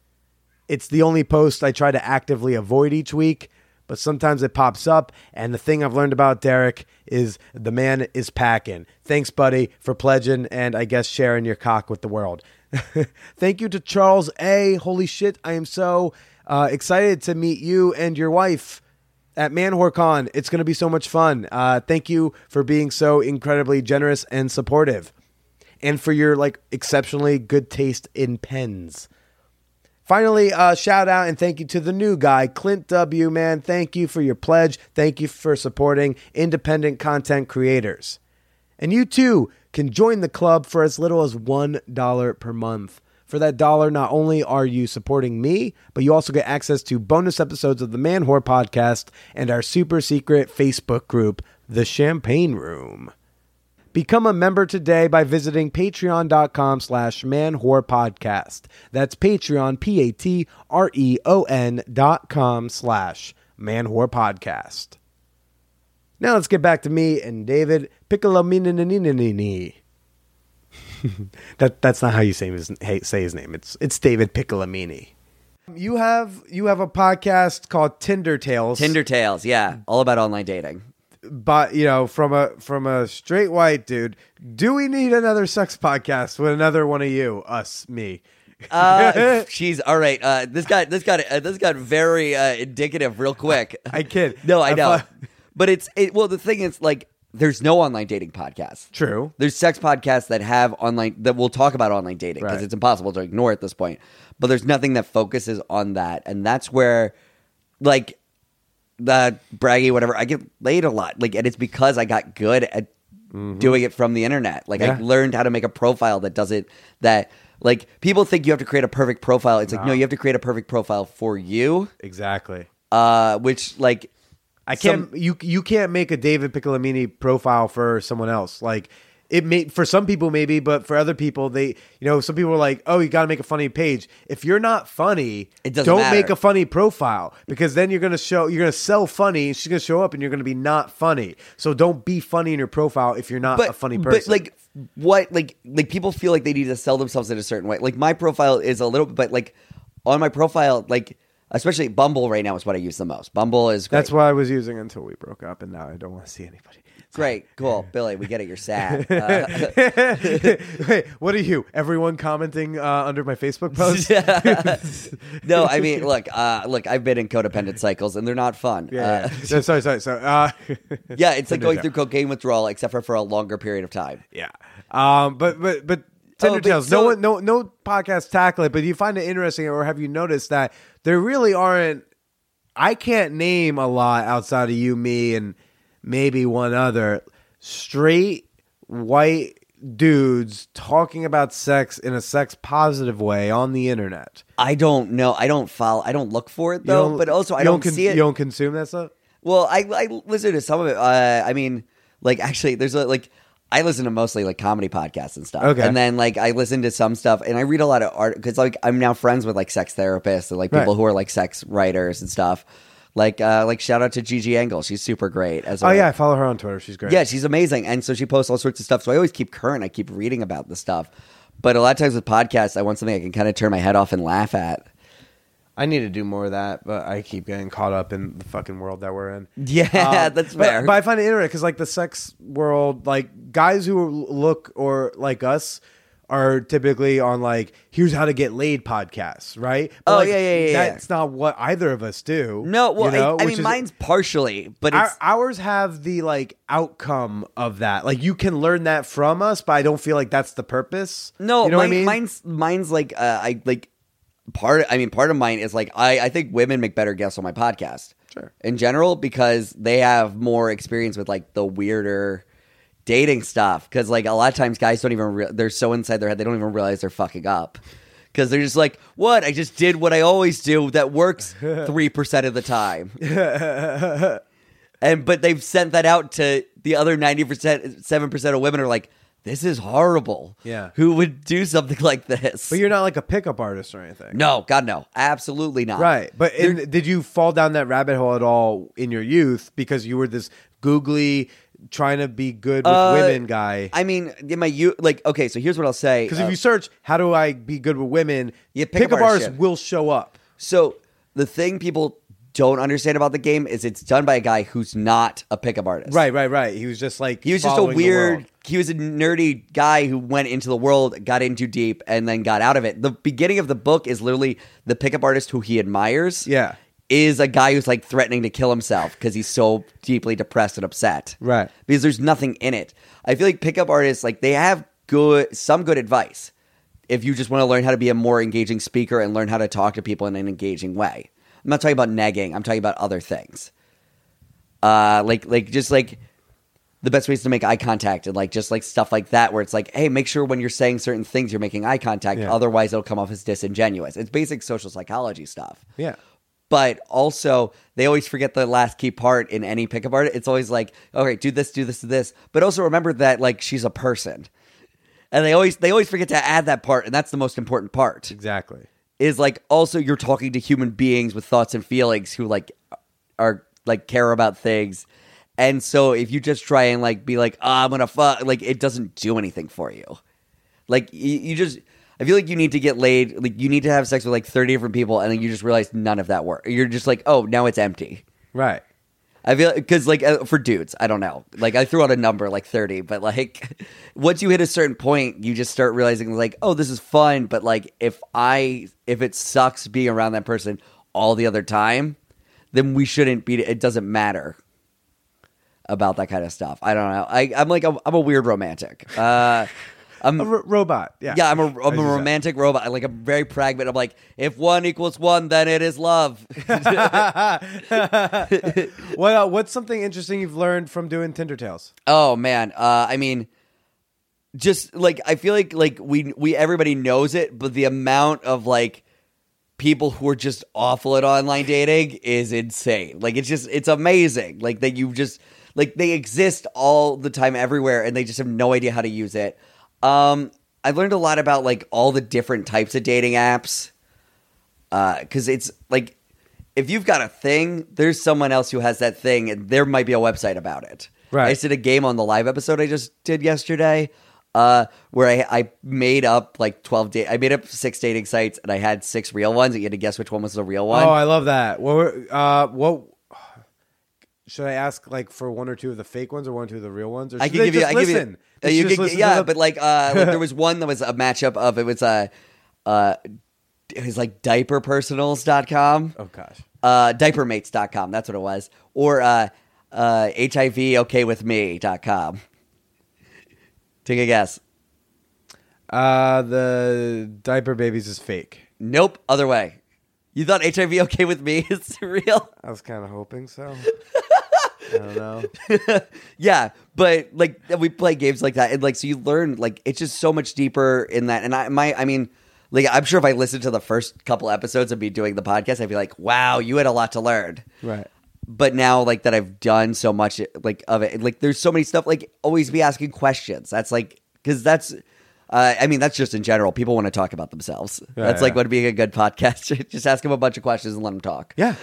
It's the only post I try to actively avoid each week, but sometimes it pops up. And the thing I've learned about Derek is the man is packing. Thanks, buddy, for pledging and I guess sharing your cock with the world. Thank you to Charles A. Holy shit, I am so uh, excited to meet you and your wife at ManwhoreCon. It's going to be so much fun. Uh, thank you for being so incredibly generous and supportive, and for your like exceptionally good taste in pens. Finally, uh, shout out and thank you to the new guy, Clint W. Man, thank you for your pledge. Thank you for supporting independent content creators. And you too can join the club for as little as $1 per month. For that dollar, not only are you supporting me, but you also get access to bonus episodes of the Man Whore podcast and our super secret Facebook group, The Champagne Room. Become a member today by visiting patreon.com slash manwhorepodcast. That's Patreon, P-A-T-R-E-O-N dot com slash manwhorepodcast. Now let's get back to me and David Piccolomini. that that's not how you say his say his name. It's it's David Piccolomini. You have you have a podcast called Tinder Tales. Tinder Tales, yeah, all about online dating. but you know, from a from a straight white dude, do we need another sex podcast with another one of you, us, me? Uh, she's all right. Uh, this got this got uh, this got very uh, indicative real quick. I kid. no, I I know, but it's it. Well, the thing is, like, there's no online dating podcast. True. There's sex podcasts that have online that will talk about online dating because Right. it's impossible to ignore at this point. But there's nothing that focuses on that, and that's where, like, the braggy whatever I get laid a lot. Like, and it's because I got good at doing it from the internet. Like, Mm-hmm. Yeah. I learned how to make a profile that does it. That like people think you have to create a perfect profile. It's like no, you have to create a perfect profile for you. Exactly. Uh, which like I can't. some- you you can't make a David Piccolomini profile for someone else. Like it may for some people maybe, but for other people they you know some people are like, oh, you got to make a funny page. If you're not funny, It doesn't don't matter. make a funny profile because then you're gonna show you're gonna sell funny. She's gonna show up and you're gonna be not funny. So don't be funny in your profile if you're not a funny person. But like what like like people feel like they need to sell themselves in a certain way. Like my profile is a little bit but like on my profile, like especially Bumble right now is what I use the most. Bumble is great. that's what I was using until we broke up, and now I don't want to see anybody. great. Cool. Billy, we get it, you're sad. Uh, Wait, what are you? Everyone commenting uh, under my Facebook post? no, I mean look, uh look, I've been in codependent cycles and they're not fun. Yeah. Uh, yeah. No, sorry, sorry. So, uh, yeah, it's like going through cocaine withdrawal except for for a longer period of time. Yeah. Um. But but but Tinder Oh, Tales. so- no one. No no podcast tackle it. But you find it interesting, or have you noticed that there really aren't? I can't name a lot outside of you, me, and maybe one other straight white dudes talking about sex in a sex positive way on the internet. I don't know. I don't follow. I don't look for it though. But also, I you don't con- see it. You don't consume that stuff. Well, I I listen to some of it. Uh, I mean, like actually, there's a like I listen to mostly like comedy podcasts and stuff. Okay. And then like I listen to some stuff and I read a lot of art because like I'm now friends with like sex therapists and like people Right. who are like sex writers and stuff. Like uh like shout out to Gigi Engle. She's super great as a Oh yeah, I follow her on Twitter. She's great. Yeah, she's amazing. And so she posts all sorts of stuff. So I always keep current. I keep reading about the stuff. But a lot of times with podcasts, I want something I can kind of turn my head off and laugh at. I need to do more of that, but I keep getting caught up in the fucking world that we're in. Yeah, Um, that's but- fair. But, I find it interesting because, like, the sex world, like, guys who look or like us are typically on like, "Here's how to get laid" podcasts, right? But, Oh, like, yeah, yeah, yeah, yeah. That's not what either of us do. no, well, you know, I, I mean, is- mine's partially, but our, it's ours have the like outcome of that. Like, you can learn that from us, but I don't feel like that's the purpose. no, you know mine, what I mean? mine's mine's like uh, I like part. I mean, part of mine is like I I think women make better guests on my podcast. Sure. In general, because they have more experience with like the weirder dating stuff. Because like a lot of times, guys don't even re- they're so inside their head they don't even realize they're fucking up. Because they're just like, what? I just did what I always do that works three percent of the time. and but they've sent that out to the other ninety percent, seven percent of women are like, this is horrible. Yeah. who would do something like this? But you're not like a pickup artist or anything. no, God, no, absolutely not. Right. But in, did you fall down that rabbit hole at all in your youth because you were this googly trying to be good with Uh, women guy? I mean, in my you like okay, so here's what I'll say. Because Uh, if you search how do I be good with women, Yeah, pickup pickup artist artists will show up. So the thing people don't understand about the game is it's done by a guy who's not a pickup artist. Right, right, right. He was just like He was just a weird. He was a nerdy guy who went into the world, got in too deep, and then got out of it. The beginning of the book is literally the pickup artist who he admires. Yeah. is a guy who's like threatening to kill himself because he's so deeply depressed and upset. Right. Because there's nothing in it. I feel like pickup artists like they have good some good advice if you just want to learn how to be a more engaging speaker and learn how to talk to people in an engaging way. I'm not talking about negging. I'm talking about other things. Uh, like like just like the best ways to make eye contact and like just like stuff like that where it's like hey make sure when you're saying certain things you're making eye contact Yeah. otherwise it'll come off as disingenuous it's basic social psychology stuff Yeah. but also they always forget the last key part in any pickup art. It's always like, okay, do this, do this, do this. But also remember that like she's a person. And they always they always forget to add that part, and that's the most important part. Exactly. Is like also you're talking to human beings with thoughts and feelings who like are like care about things. And so if you just try and like be like, oh, I'm gonna fuck like it doesn't do anything for you. Like you, you just I feel like you need to get laid, like you need to have sex with like 30 different people and then you just realize none of that work. You're just like, "Oh, now it's empty." Right. I feel because like uh, for dudes, I don't know. Like I threw out a number like 30, but like once you hit a certain point, you just start realizing like, "Oh, this is fun, but like if I if it sucks being around that person all the other time, then we shouldn't be it doesn't matter." About that kind of stuff, I don't know. I, I'm like I'm a weird romantic. Uh, I'm A robot. Yeah. yeah, I'm a, I'm a romantic robot. Like I'm very pragmatic. I'm like, if one equals one, then it is love. What uh, what's something interesting you've learned from doing Tinder Tales? oh man, uh, I mean, just like I feel like like we we everybody knows it, but the amount of like people who are just awful at online dating is insane. Like it's just it's amazing. Like that you just like they exist all the time everywhere, and they just have no idea how to use it. Um, I learned a lot about like all the different types of dating apps. Uh, because it's like if you've got a thing, there's someone else who has that thing, and there might be a website about it. Right. I did a game on the live episode I just did yesterday, uh, where I, I made up like twelve. Da- I made up six dating sites, and I had six real ones. And you had to guess which one was the real one. Oh, I love that. What were- uh what should I ask like for one or two of the fake ones or one or two of the real ones? Or I should can they give you. I give you. Uh, you should just can- listen to yeah, the- but like, uh, like, there was one that was a matchup of it was a, uh, it was like diaperpersonals.com. Oh gosh. uh, diapermates.com. That's what it was. Or uh, uh, HIV okay with me.com. Take a guess. Uh the diaper babies is fake. Nope. Other way. You thought HIV okay with me is real? I was kind of hoping so. I don't know. yeah, but like we play games like that, and like so you learn like it's just so much deeper in that. And I my I mean, like I'm sure if I listened to the first couple episodes of me doing the podcast, I'd be like, wow, you had a lot to learn. Right. but now like that I've done so much like of it, like there's so many stuff. Like always be asking questions. That's like because that's. Uh, I mean, that's just in general. People want to talk about themselves. Yeah, that's like what being a good podcast. just ask them a bunch of questions and let them talk. Yeah.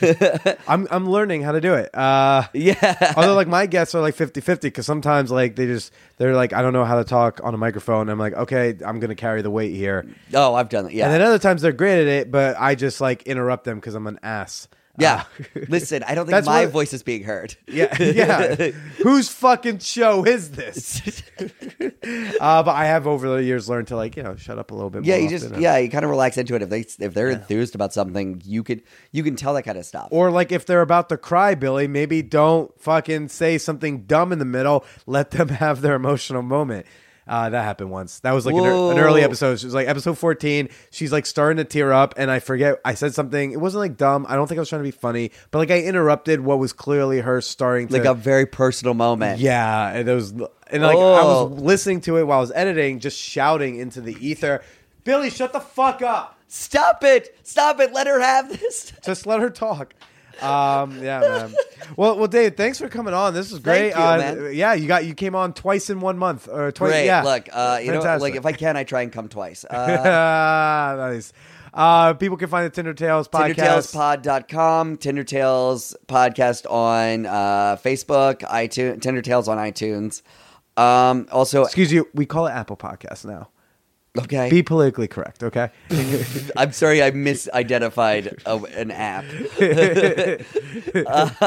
I'm I'm learning how to do it. Uh Yeah. although like my guests are like 50-50 because sometimes like they just they're like I don't know how to talk on a microphone. I'm like okay, I'm gonna carry the weight here. Oh, I've done that. Yeah. And then other times they're great at it, but I just like interrupt them because I'm an ass. Yeah. Uh, Listen, I don't think my what- voice is being heard. yeah, yeah. Whose fucking show is this? uh, but I have over the years learned to like you know shut up a little bit. Yeah, you just yeah, you kind of relax into it. If they if they're enthused about something, you could you can tell that kind of stuff. Or like if they're about to cry, Billy, maybe don't fucking say something dumb in the middle. Let them have their emotional moment. Uh, that happened once. That was like an, an early episode. She was like episode 14. She's like starting to tear up, and I forget. I said something. It wasn't like dumb. I don't think I was trying to be funny, but like I interrupted what was clearly her starting to like a very personal moment. yeah, and it was and like I Oh. was listening to it while I was editing, just shouting into the ether. Billy, shut the fuck up. Stop it! Stop it! Let her have this. Just let her talk. Um, yeah, man. Well, well, Dave, thanks for coming on. This is great. Thank you, uh, man. Yeah, you got you came on twice in one month or twice. Great. Yeah, Look, uh, you know, Fantastic. like if I can, I try and come twice. Uh, nice. Uh, people can find the Tinder Tales podcast. TinderTalesPod.com, Tinder Tales podcast on uh, Facebook, iTunes, Tinder Tales on iTunes. Um, also, Excuse you. We call it Apple Podcast now. Okay. Be politically correct, okay? I'm sorry, I misidentified a, an app.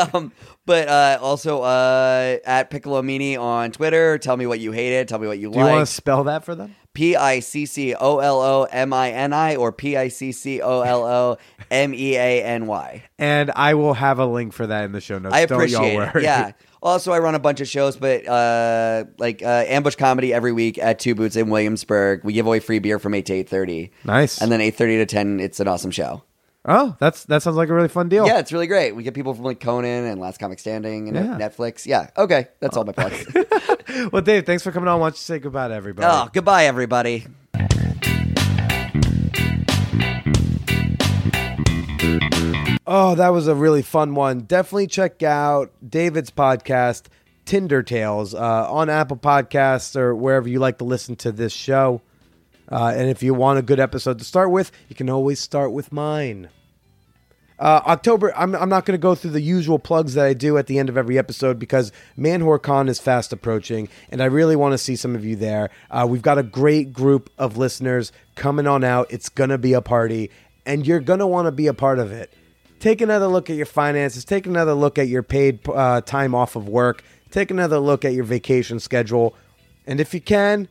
um, but uh, also uh, at Piccolomini on Twitter. Tell me what you hated. Tell me what you Do you want to spell that for them? P I C C O L O M I N I or P I C C O L O M E A N Y. And I will have a link for that in the show notes. I Don't appreciate y'all it. Yeah. Also, I run a bunch of shows, but uh, like uh, ambush comedy every week at Two Boots in Williamsburg. We give away free beer from eight to eight thirty. Nice. And then eight thirty to ten, it's an awesome show. Oh, that's that sounds like a really fun deal. Yeah, it's really great. We get people from like Conan and Last Comic Standing and Yeah. Netflix. Yeah. Okay, that's all my plugs. Well, Dave, thanks for coming on. Why don't you say goodbye to everybody? oh, goodbye, everybody. Oh, that was a really fun one. Definitely check out David's podcast, Tinder Tales, uh, on Apple Podcasts or wherever you like to listen to this show. Uh, and if you want a good episode to start with, you can always start with mine. Uh, October, I'm, I'm not going to go through the usual plugs that I do at the end of every episode because ManwhoreCon is fast approaching, and I really want to see some of you there. Uh, we've got a great group of listeners coming on out. It's going to be a party, and you're going to want to be a part of it. Take another look at your finances. Take another look at your paid uh, time off of work. Take another look at your vacation schedule. And if you can,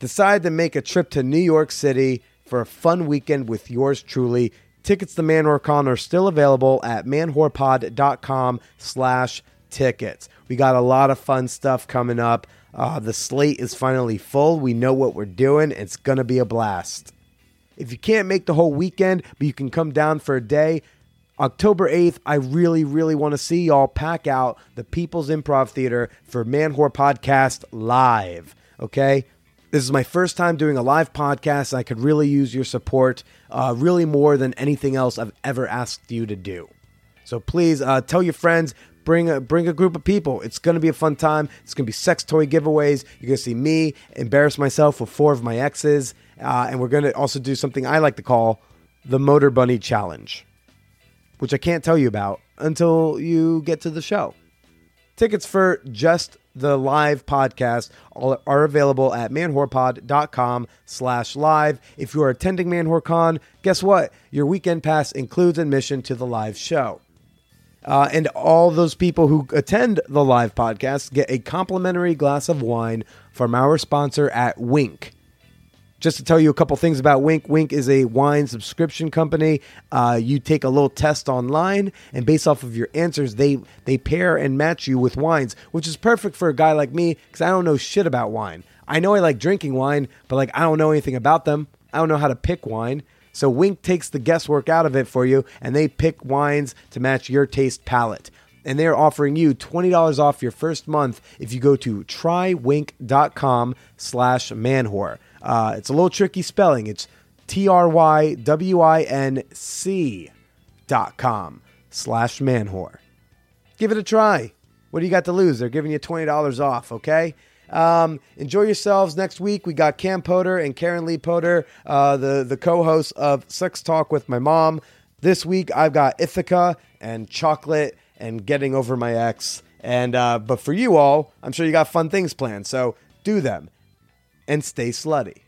decide to make a trip to New York City for a fun weekend with yours truly. Tickets to ManwhoreCon are still available at manwhorepod.com slash tickets. We got a lot of fun stuff coming up. Uh, the slate is finally full. We know what we're doing. It's going to be a blast. If you can't make the whole weekend, but you can come down for a day, October 8th, I really, really want to see y'all pack out the People's Improv Theater for Man Whore Podcast live. Okay? This is my first time doing a live podcast. I could really use your support, uh, really more than anything else I've ever asked you to do. So please uh, tell your friends, bring a bring a group of people. It's gonna be a fun time. It's gonna be sex toy giveaways. You're gonna see me embarrass myself with four of my exes, uh, and we're gonna also do something I like to call the Motor Bunny Challenge, which I can't tell you about until you get to the show. Tickets for just the live podcast are available at manwhorepod.com slash live. If you are attending ManwhoreCon, guess what? Your weekend pass includes admission to the live show. Uh, and all those people who attend the live podcast get a complimentary glass of wine from our sponsor at Winc. Just to tell you a couple things about Winc, Winc is a wine subscription company. Uh, you take a little test online, and based off of your answers, they they pair and match you with wines, which is perfect for a guy like me because I don't know shit about wine. I know I like drinking wine, but like I don't know anything about them. I don't know how to pick wine. So Winc takes the guesswork out of it for you, and they pick wines to match your taste palette. And they're offering you $20 off your first month if you go to trywinc.com slash manwhore. Uh, it's a little tricky spelling. It's T-R-Y-W-I-N-C dot com slash manwhore. Give it a try. What do you got to lose? They're giving you $20 off, okay? Um, enjoy yourselves next week. We got Cam Poter and Karen Lee Poter, uh, the, the co hosts of Sex Talk with My Mom. This week I've got Ithaca and Chocolate and Getting Over My Ex. And uh, but for you all, I'm sure you got fun things planned. So do them and stay slutty.